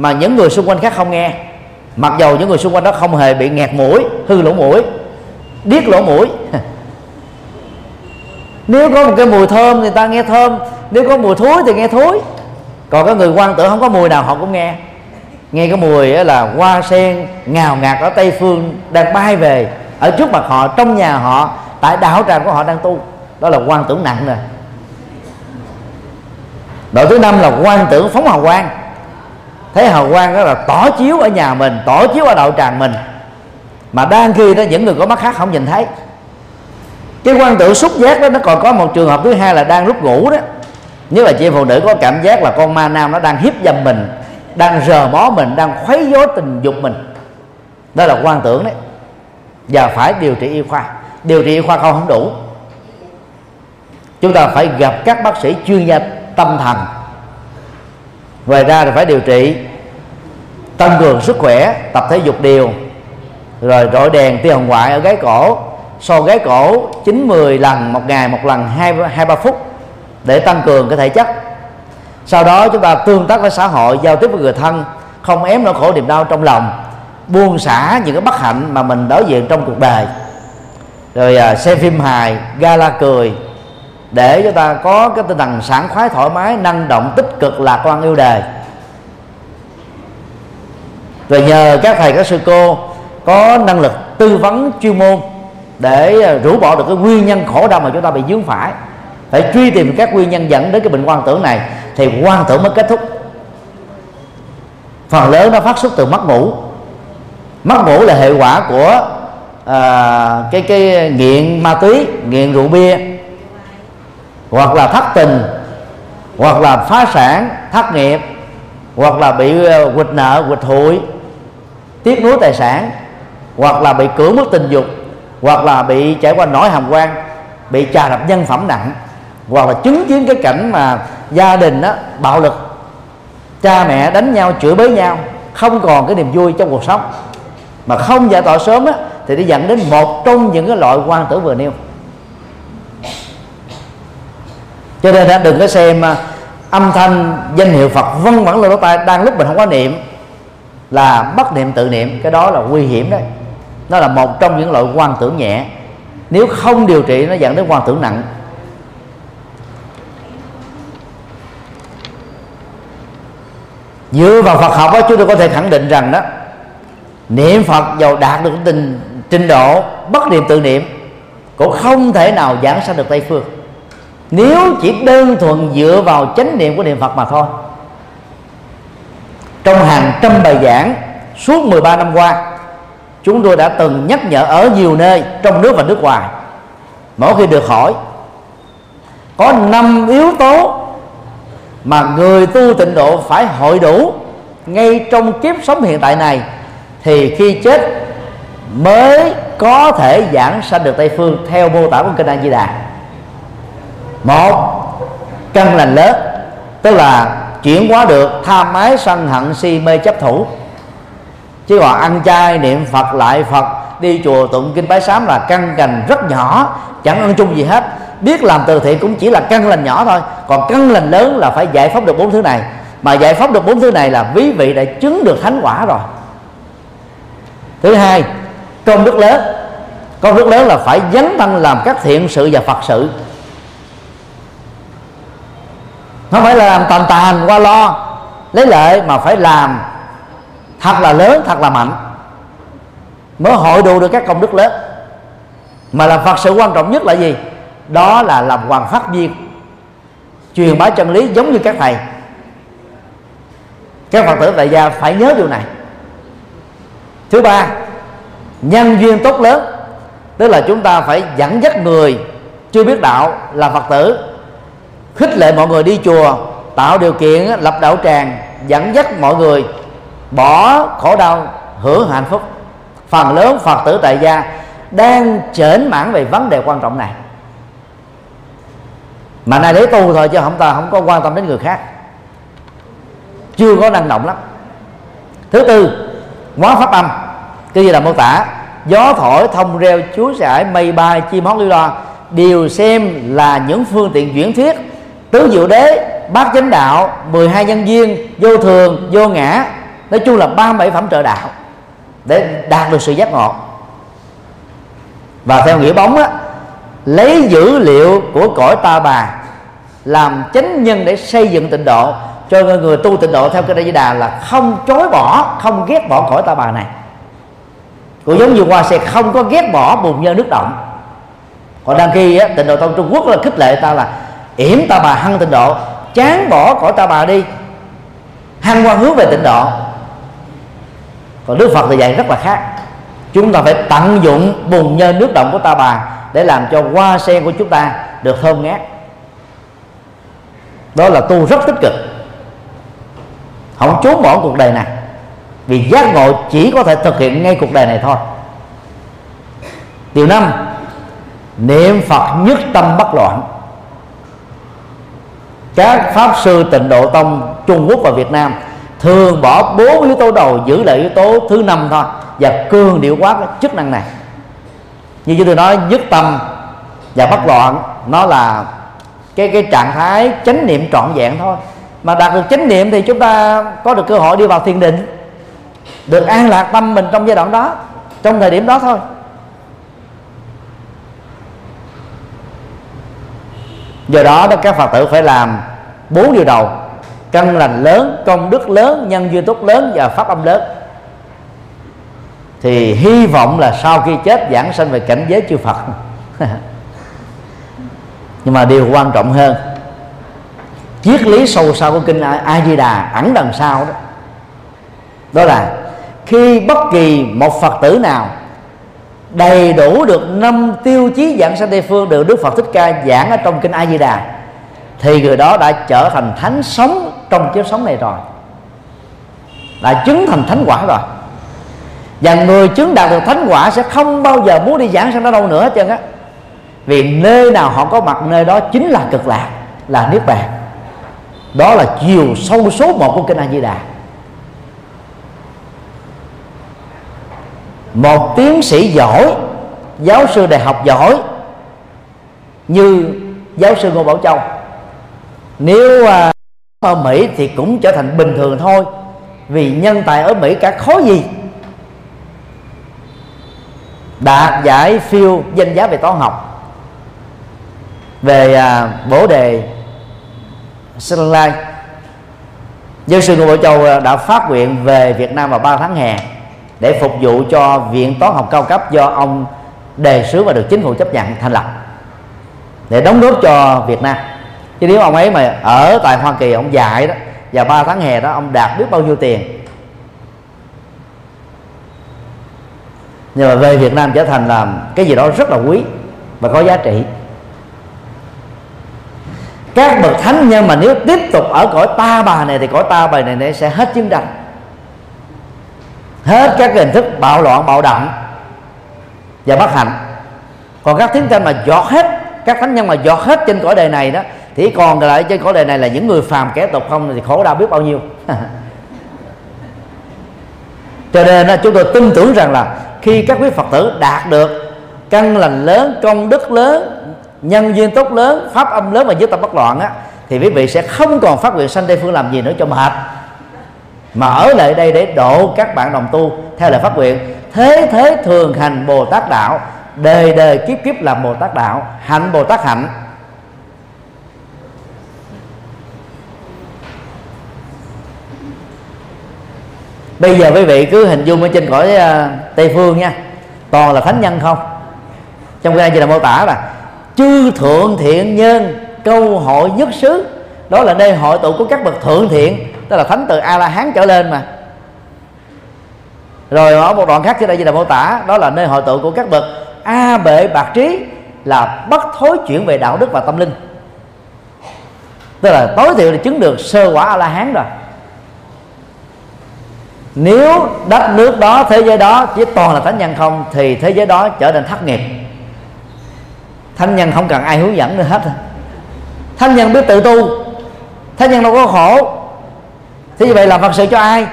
mà những người xung quanh khác không nghe. Mặc dầu những người xung quanh đó không hề bị nghẹt mũi, hư lỗ mũi, điếc lỗ mũi. (laughs) Nếu có một cái mùi thơm thì ta nghe thơm. Nếu có mùi thối thì nghe thối. Còn cái người quan tưởng không có mùi nào, họ cũng nghe. Nghe cái mùi là hoa sen ngào ngạt ở tây phương đang bay về ở trước mặt họ, trong nhà họ, tại đạo tràng của họ đang tu. Đó là quan tưởng nặng rồi đội thứ năm là quan tưởng phóng hào quang thấy hào quang đó là tỏ chiếu ở nhà mình, tỏ chiếu ở đạo tràng mình. Mà đang khi đó những người có mắt khác không nhìn thấy. Cái quan tưởng xúc giác đó, nó còn có một trường hợp thứ hai là đang lúc ngủ đó. Nếu là chị phụ nữ có cảm giác là con ma nam nó đang hiếp dâm mình, đang rờ mó mình, đang khuấy dối tình dục mình. Đó là quan tưởng đấy. Và phải điều trị y khoa. Điều trị y khoa không không đủ. Chúng ta phải gặp các bác sĩ chuyên gia tâm thần ngoài ra thì phải điều trị tăng cường sức khỏe tập thể dục đều. Rồi rọi đèn tia hồng ngoại ở gáy cổ. So gáy cổ chín mười lần một ngày một lần hai hai ba phút để tăng cường cái thể chất. Sau đó chúng ta tương tác với xã hội giao tiếp với người thân không ém nỗi khổ niềm đau trong lòng buông xả những cái bất hạnh mà mình đối diện trong cuộc đời. Rồi à, xem phim hài gala cười để cho ta có cái tinh thần sảng khoái thoải mái năng động tích cực lạc quan yêu đời. Rồi nhờ các thầy các sư cô có năng lực tư vấn chuyên môn để à, rũ bỏ được cái nguyên nhân khổ đau mà chúng ta bị dướng phải phải truy tìm các nguyên nhân dẫn đến cái bệnh quan tưởng này thì quan tưởng mới kết thúc. Phần lớn nó phát xuất từ mất ngủ. Mất ngủ là hệ quả của à, cái cái nghiện ma túy nghiện rượu bia hoặc là thất tình hoặc là phá sản thất nghiệp hoặc là bị ờ, quỵt nợ quỵt hụi tiếc nuối tài sản hoặc là bị cưỡng bức tình dục hoặc là bị trải qua nỗi hàm quan bị trà đập nhân phẩm nặng hoặc là chứng kiến cái cảnh mà gia đình đó bạo lực cha mẹ đánh nhau chửi bới nhau không còn cái niềm vui trong cuộc sống. Mà không giải tỏa sớm á, thì nó dẫn đến một trong những cái loại quan tử vừa nêu. Cho nên đã đừng có xem à, âm thanh, danh hiệu Phật vân vẳng lên lỗ tai, đang lúc mình không có niệm, là bất niệm tự niệm. Cái đó là nguy hiểm đấy. Nó là một trong những loại quan tưởng nhẹ. Nếu không điều trị, nó dẫn đến quan tưởng nặng. Dựa vào Phật học đó chúng tôi có thể khẳng định rằng đó, niệm Phật giàu đạt được tình, trình độ bất niệm tự niệm, cũng không thể nào giảng sanh được Tây phương nếu chỉ đơn thuần dựa vào chánh niệm của niệm Phật mà thôi. Trong hàng trăm bài giảng suốt 13 năm qua, chúng tôi đã từng nhắc nhở ở nhiều nơi trong nước và nước ngoài. Mỗi khi được hỏi, có năm yếu tố mà người tu tịnh độ phải hội đủ ngay trong kiếp sống hiện tại này, thì khi chết mới có thể giảng sanh được tây phương theo mô tả của kinh A Di Đà một, căn lành lớn, tức là chuyển hóa được tham ái sân hận si mê chấp thủ. Chứ còn ăn chay niệm phật lại phật, đi chùa tụng kinh bái sám là căn cành rất nhỏ, chẳng ăn chung gì hết. Biết làm từ thiện cũng chỉ là căn lành nhỏ thôi. Còn căn lành lớn là phải giải phóng được bốn thứ này. Mà giải phóng được bốn thứ này là quý vị đã chứng được thánh quả rồi. Thứ hai, công đức lớn. Công đức lớn là phải dấn thân làm các thiện sự và phật sự không phải là làm tàn tàn qua lo. Lấy lợi mà phải làm thật là lớn, thật là mạnh. Mới hội đủ được các công đức lớn. Mà làm phật sự quan trọng nhất là gì? Đó là làm hoàng phát viên. Truyền bá chân lý giống như các thầy. Các phật tử tại gia phải nhớ điều này. Thứ ba, nhân duyên tốt lớn. Tức là chúng ta phải dẫn dắt người chưa biết đạo là phật tử khích lệ mọi người đi chùa, tạo điều kiện lập đạo tràng, dẫn dắt mọi người, bỏ khổ đau hưởng hạnh phúc. Phần lớn phật tử tại gia đang chểnh mãn về vấn đề quan trọng này. Mà nay để tu thôi chứ không ta không có quan tâm đến người khác. Chưa có năng động lắm. Thứ tư quán pháp âm. Cái gì là mô tả? Gió thổi, thông reo, chúa sải mây bay, chim hót lưu loa. Đều xem là những phương tiện chuyển thuyết tứ diệu đế bát chánh đạo 12 nhân viên vô thường vô ngã. Nói chung là 37 phẩm trợ đạo để đạt được sự giác ngộ. Và theo nghĩa bóng á lấy dữ liệu của cõi ta bà làm chánh nhân để xây dựng tịnh độ cho người, người tu tịnh độ theo cái đại đà là không chối bỏ không ghét bỏ cõi ta bà này. Cũng giống như hoa sẽ không có ghét bỏ bùn nhơ nước động. Còn đăng khi á, tịnh độ tông trung quốc là khích lệ ta là yểm ta bà hăng tịnh độ, chán bỏ cõi ta bà đi. Hăng qua hướng về tịnh độ. Còn đức phật thì dạy rất là khác. Chúng ta phải tận dụng bùn nhơ nước động của ta bà để làm cho hoa sen của chúng ta được thơm ngát. Đó là tu rất tích cực. Không trốn bỏ cuộc đời này vì giác ngộ chỉ có thể thực hiện ngay cuộc đời này thôi. Điều năm, niệm phật nhất tâm bất loạn các pháp sư tịnh độ tông trung quốc và việt nam thường bỏ bốn yếu tố đầu giữ lại yếu tố thứ năm thôi và cường điệu quá cái chức năng này. Như chúng tôi nói, nhất tâm và bất loạn, nó là cái cái trạng thái chánh niệm trọn vẹn thôi. Mà đạt được chánh niệm thì chúng ta có được cơ hội đi vào thiền định, được an lạc tâm mình trong giai đoạn đó, trong thời điểm đó thôi. Do đó đó các phật tử phải làm bốn điều đầu. Căn lành lớn, công đức lớn, nhân duyên tốt lớn và pháp âm lớn. Thì hy vọng là sau khi chết, giảng sanh về cảnh giới chư Phật. (laughs) Nhưng mà điều quan trọng hơn, triết lý sâu xa của kinh A Di Đà ẩn đằng sau đó. Đó là khi bất kỳ một Phật tử nào đầy đủ được năm tiêu chí giảng sanh tây phương được Đức Phật thích ca giảng ở trong kinh A Di Đà. Thì người đó đã trở thành thánh sống trong kiếp sống này rồi. Đã chứng thành thánh quả rồi. Và người chứng đạt được thánh quả sẽ không bao giờ muốn đi giảng sanh đó đâu nữa hết trơn á. Vì nơi nào họ có mặt, nơi đó chính là cực lạc, là niết bàn. Đó là chiều sâu số một của kinh A Di Đà. Một tiến sĩ giỏi giáo sư đại học giỏi như giáo sư ngô bảo châu. Nếu à, ở mỹ thì cũng trở thành bình thường thôi vì nhân tài ở mỹ cả khó gì. Đạt giải phiêu danh giá về toán học. Về à, bổ đề Sri Lai giáo sư Ngô Bảo Châu à, đã phát nguyện về Việt Nam vào 3 tháng hè để phục vụ cho viện toán học cao cấp do ông đề xướng và được chính phủ chấp nhận thành lập để đóng góp cho Việt Nam. Chứ nếu ông ấy mà ở tại Hoa Kỳ ông dạy đó và 3 tháng hè đó ông đạt biết bao nhiêu tiền. Nhưng mà về Việt Nam trở thành là cái gì đó rất là quý và có giá trị. Các bậc thánh nhân mà nếu tiếp tục ở cõi ta bà này thì cõi ta bà này, này sẽ hết chiến tranh hết các hình thức bạo loạn, bạo động và bất hạnh. Còn các tiếng tranh mà giọt hết, các thánh nhân mà giọt hết trên cõi đời này đó, thì còn lại trên cõi đời này là những người phàm kẻ tục không thì khổ đau biết bao nhiêu. (laughs) Cho nên chúng tôi tin tưởng rằng là khi các quý phật tử đạt được căn lành lớn, công đức lớn, nhân duyên tốt lớn, pháp âm lớn và giới tâm bất loạn á, thì quý vị sẽ không còn phát nguyện sanh tây phương làm gì nữa cho mệt mà ở lại đây để độ các bạn đồng tu, theo lời phát nguyện, thế thế thường hành bồ tát đạo đời đời kiếp kiếp làm bồ tát đạo, hạnh bồ tát hạnh. Bây giờ quý vị cứ hình dung ở trên cõi ờ, tây phương nha, toàn là thánh nhân không? Trong cái chỉ là mô tả là, chư thượng thiện nhân, câu hội nhất xứ. Đó là nơi hội tụ của các bậc thượng thiện tức là thánh từ a la hán trở lên mà. Rồi ở một đoạn khác trên đây như là mô tả, đó là nơi hội tụ của các bậc a bệ bạc trí là bất thối chuyển về đạo đức và tâm linh. Tức là tối thiểu là chứng được sơ quả a la hán rồi. Nếu đất nước đó, thế giới đó chỉ toàn là thánh nhân không, thì thế giới đó trở nên thất nghiệp. Thánh nhân không cần ai hướng dẫn nữa hết. Thánh nhân biết tự tu, thánh nhân đâu có khổ thế như vậy làm phật sự cho ai?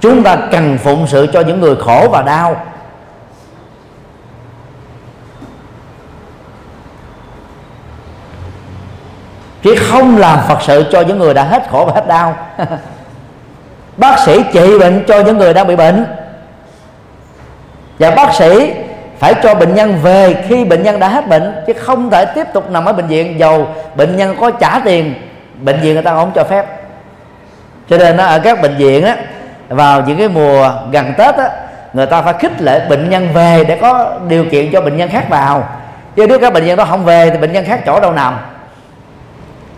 Chúng ta cần phụng sự cho những người khổ và đau. Chứ không làm phật sự cho những người đã hết khổ và hết đau. (laughs) Bác sĩ trị bệnh cho những người đang bị bệnh. Và bác sĩ phải cho bệnh nhân về khi bệnh nhân đã hết bệnh, chứ không thể tiếp tục nằm ở bệnh viện dầu bệnh nhân có trả tiền, bệnh viện người ta không cho phép. Cho nên ở các bệnh viện á, vào những cái mùa gần tết á, người ta phải khích lệ bệnh nhân về để có điều kiện cho bệnh nhân khác vào. Chứ nếu các bệnh nhân đó không về thì bệnh nhân khác chỗ đâu nằm.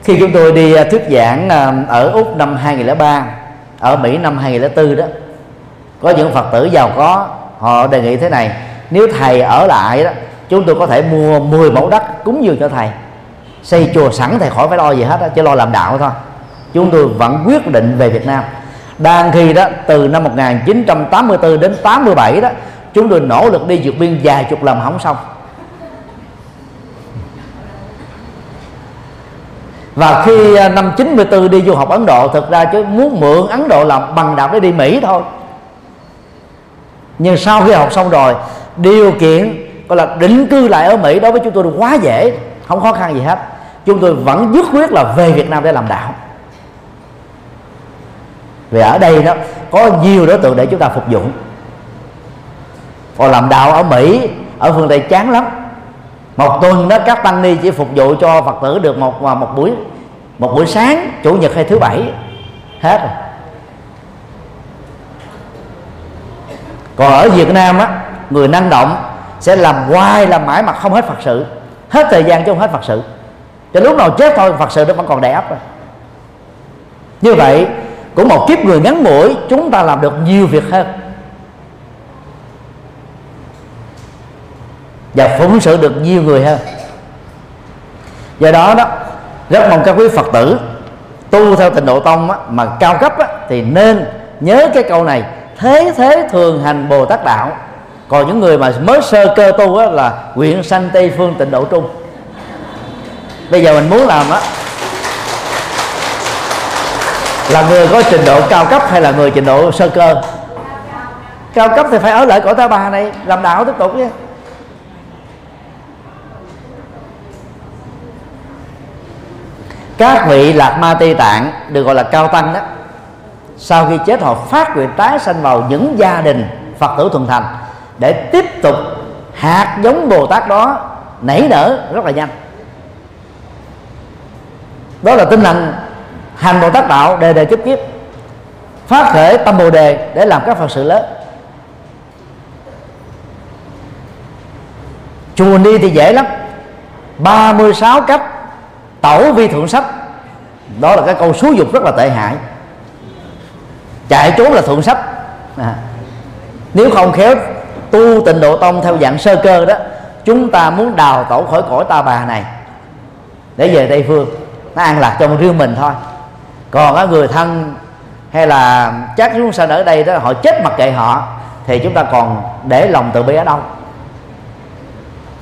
Khi chúng tôi đi à, thuyết giảng à, ở úc năm 2003 ở mỹ năm 2004 đó, có những phật tử giàu có, họ đề nghị thế này nếu thầy ở lại đó chúng tôi có thể mua 10 mẫu đất cúng dường cho thầy. Xây chùa sẵn thầy khỏi phải lo gì hết đó, chỉ lo làm đạo thôi. Chúng tôi vẫn quyết định về Việt Nam. Đang khi đó từ năm 1984 đến 87 đó chúng tôi nỗ lực đi vượt biên vài chục lần không xong. Và khi à, năm 94 đi du học Ấn Độ thực ra chứ muốn mượn Ấn Độ làm bằng đạo để đi Mỹ thôi. Nhưng sau khi học xong rồi điều kiện, gọi là định cư lại ở Mỹ đối với chúng tôi quá dễ, không khó khăn gì hết. Chúng tôi vẫn dứt quyết là về Việt Nam để làm đạo. Vì ở đây đó, có nhiều đối tượng để chúng ta phục vụ còn làm đạo ở Mỹ, ở phương Tây chán lắm. Một tuần đó, các tăng ni chỉ phục vụ cho phật tử được một à, một buổi một buổi sáng, chủ nhật hay thứ bảy. Hết rồi. Còn ở Việt Nam á người năng động sẽ làm hoài làm mãi mà không hết Phật sự. Hết thời gian chứ không hết Phật sự. Cho lúc nào chết thôi Phật sự nó vẫn còn đẻ ấp rồi. Như vậy cũng một kiếp người ngắn mũi chúng ta làm được nhiều việc hơn. Và phụng sự được nhiều người hơn. Do đó đó rất mong các quý phật tử tu theo tịnh độ tông á, mà cao cấp á, thì nên nhớ cái câu này thế thế thường hành bồ tát đạo còn những người mà mới sơ cơ tu á, là nguyện sanh tây phương tịnh độ trung. Bây giờ mình muốn làm á là người có trình độ cao cấp hay là người trình độ sơ cơ? Cao cấp thì phải ở lại cõi ta bà này làm đạo tiếp tục chứ. Các vị lạc ma tây tạng được gọi là cao tăng đó sau khi chết họ phát nguyện tái sanh vào những gia đình phật tử thuần thành để tiếp tục hạt giống bồ tát đó nảy nở rất là nhanh. Đó là tinh thần hành bồ tát đạo đề đề kiếp kiếp, phát khởi tâm bồ đề để làm các phật sự lớn. Chùa đi thì dễ lắm 36 cấp tẩu vi thượng sách. Đó là cái câu xúi dục rất là tệ hại. Chạy trốn là thượng sách. À. nếu không khéo tu tịnh độ tông theo dạng sơ cơ đó chúng ta muốn đào tổ khỏi cõi ta bà này để về tây phương nó an lạc trong riêng mình thôi. Còn á, người thân hay là chắc chúng sanh ở đây đó họ chết mặc kệ họ thì chúng ta còn để lòng từ bi ở đâu?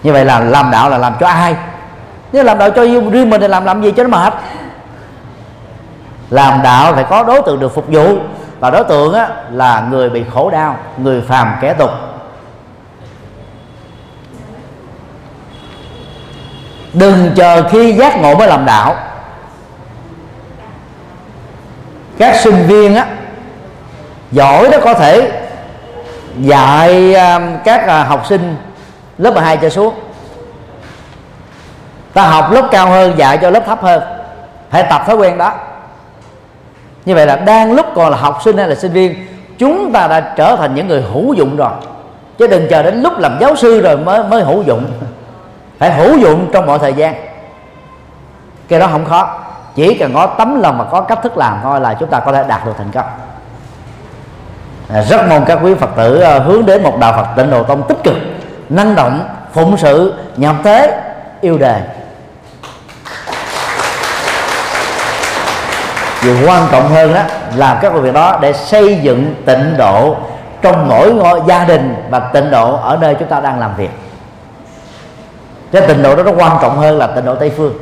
Như vậy là làm đạo là làm cho ai? Nếu làm đạo cho riêng mình thì làm làm gì cho nó mệt? Làm đạo phải có đối tượng được phục vụ và đối tượng á, là người bị khổ đau người phàm kẻ tục. Đừng chờ khi giác ngộ mới làm đạo. Các sinh viên á, giỏi đó có thể dạy à, các à, học sinh lớp 12 trở xuống. Ta học lớp cao hơn, dạy cho lớp thấp hơn. Phải tập thói quen đó. Như vậy là đang lúc còn là học sinh hay là sinh viên, chúng ta đã trở thành những người hữu dụng rồi. Chứ đừng chờ đến lúc làm giáo sư rồi mới mới hữu dụng phải hữu dụng trong mọi thời gian. Cái đó không khó. Chỉ cần có tấm lòng và có cách thức làm thôi là chúng ta có thể đạt được thành công. À, rất mong các quý phật tử à, hướng đến một đạo phật tịnh độ tông tích cực, năng động, phụng sự, nhập thế, yêu đề. Điều quan trọng hơn đó làm các việc đó để xây dựng tịnh độ trong mỗi ngôi gia đình và tịnh độ ở nơi chúng ta đang làm việc cái tịnh độ đó nó quan trọng hơn là tịnh độ tây phương.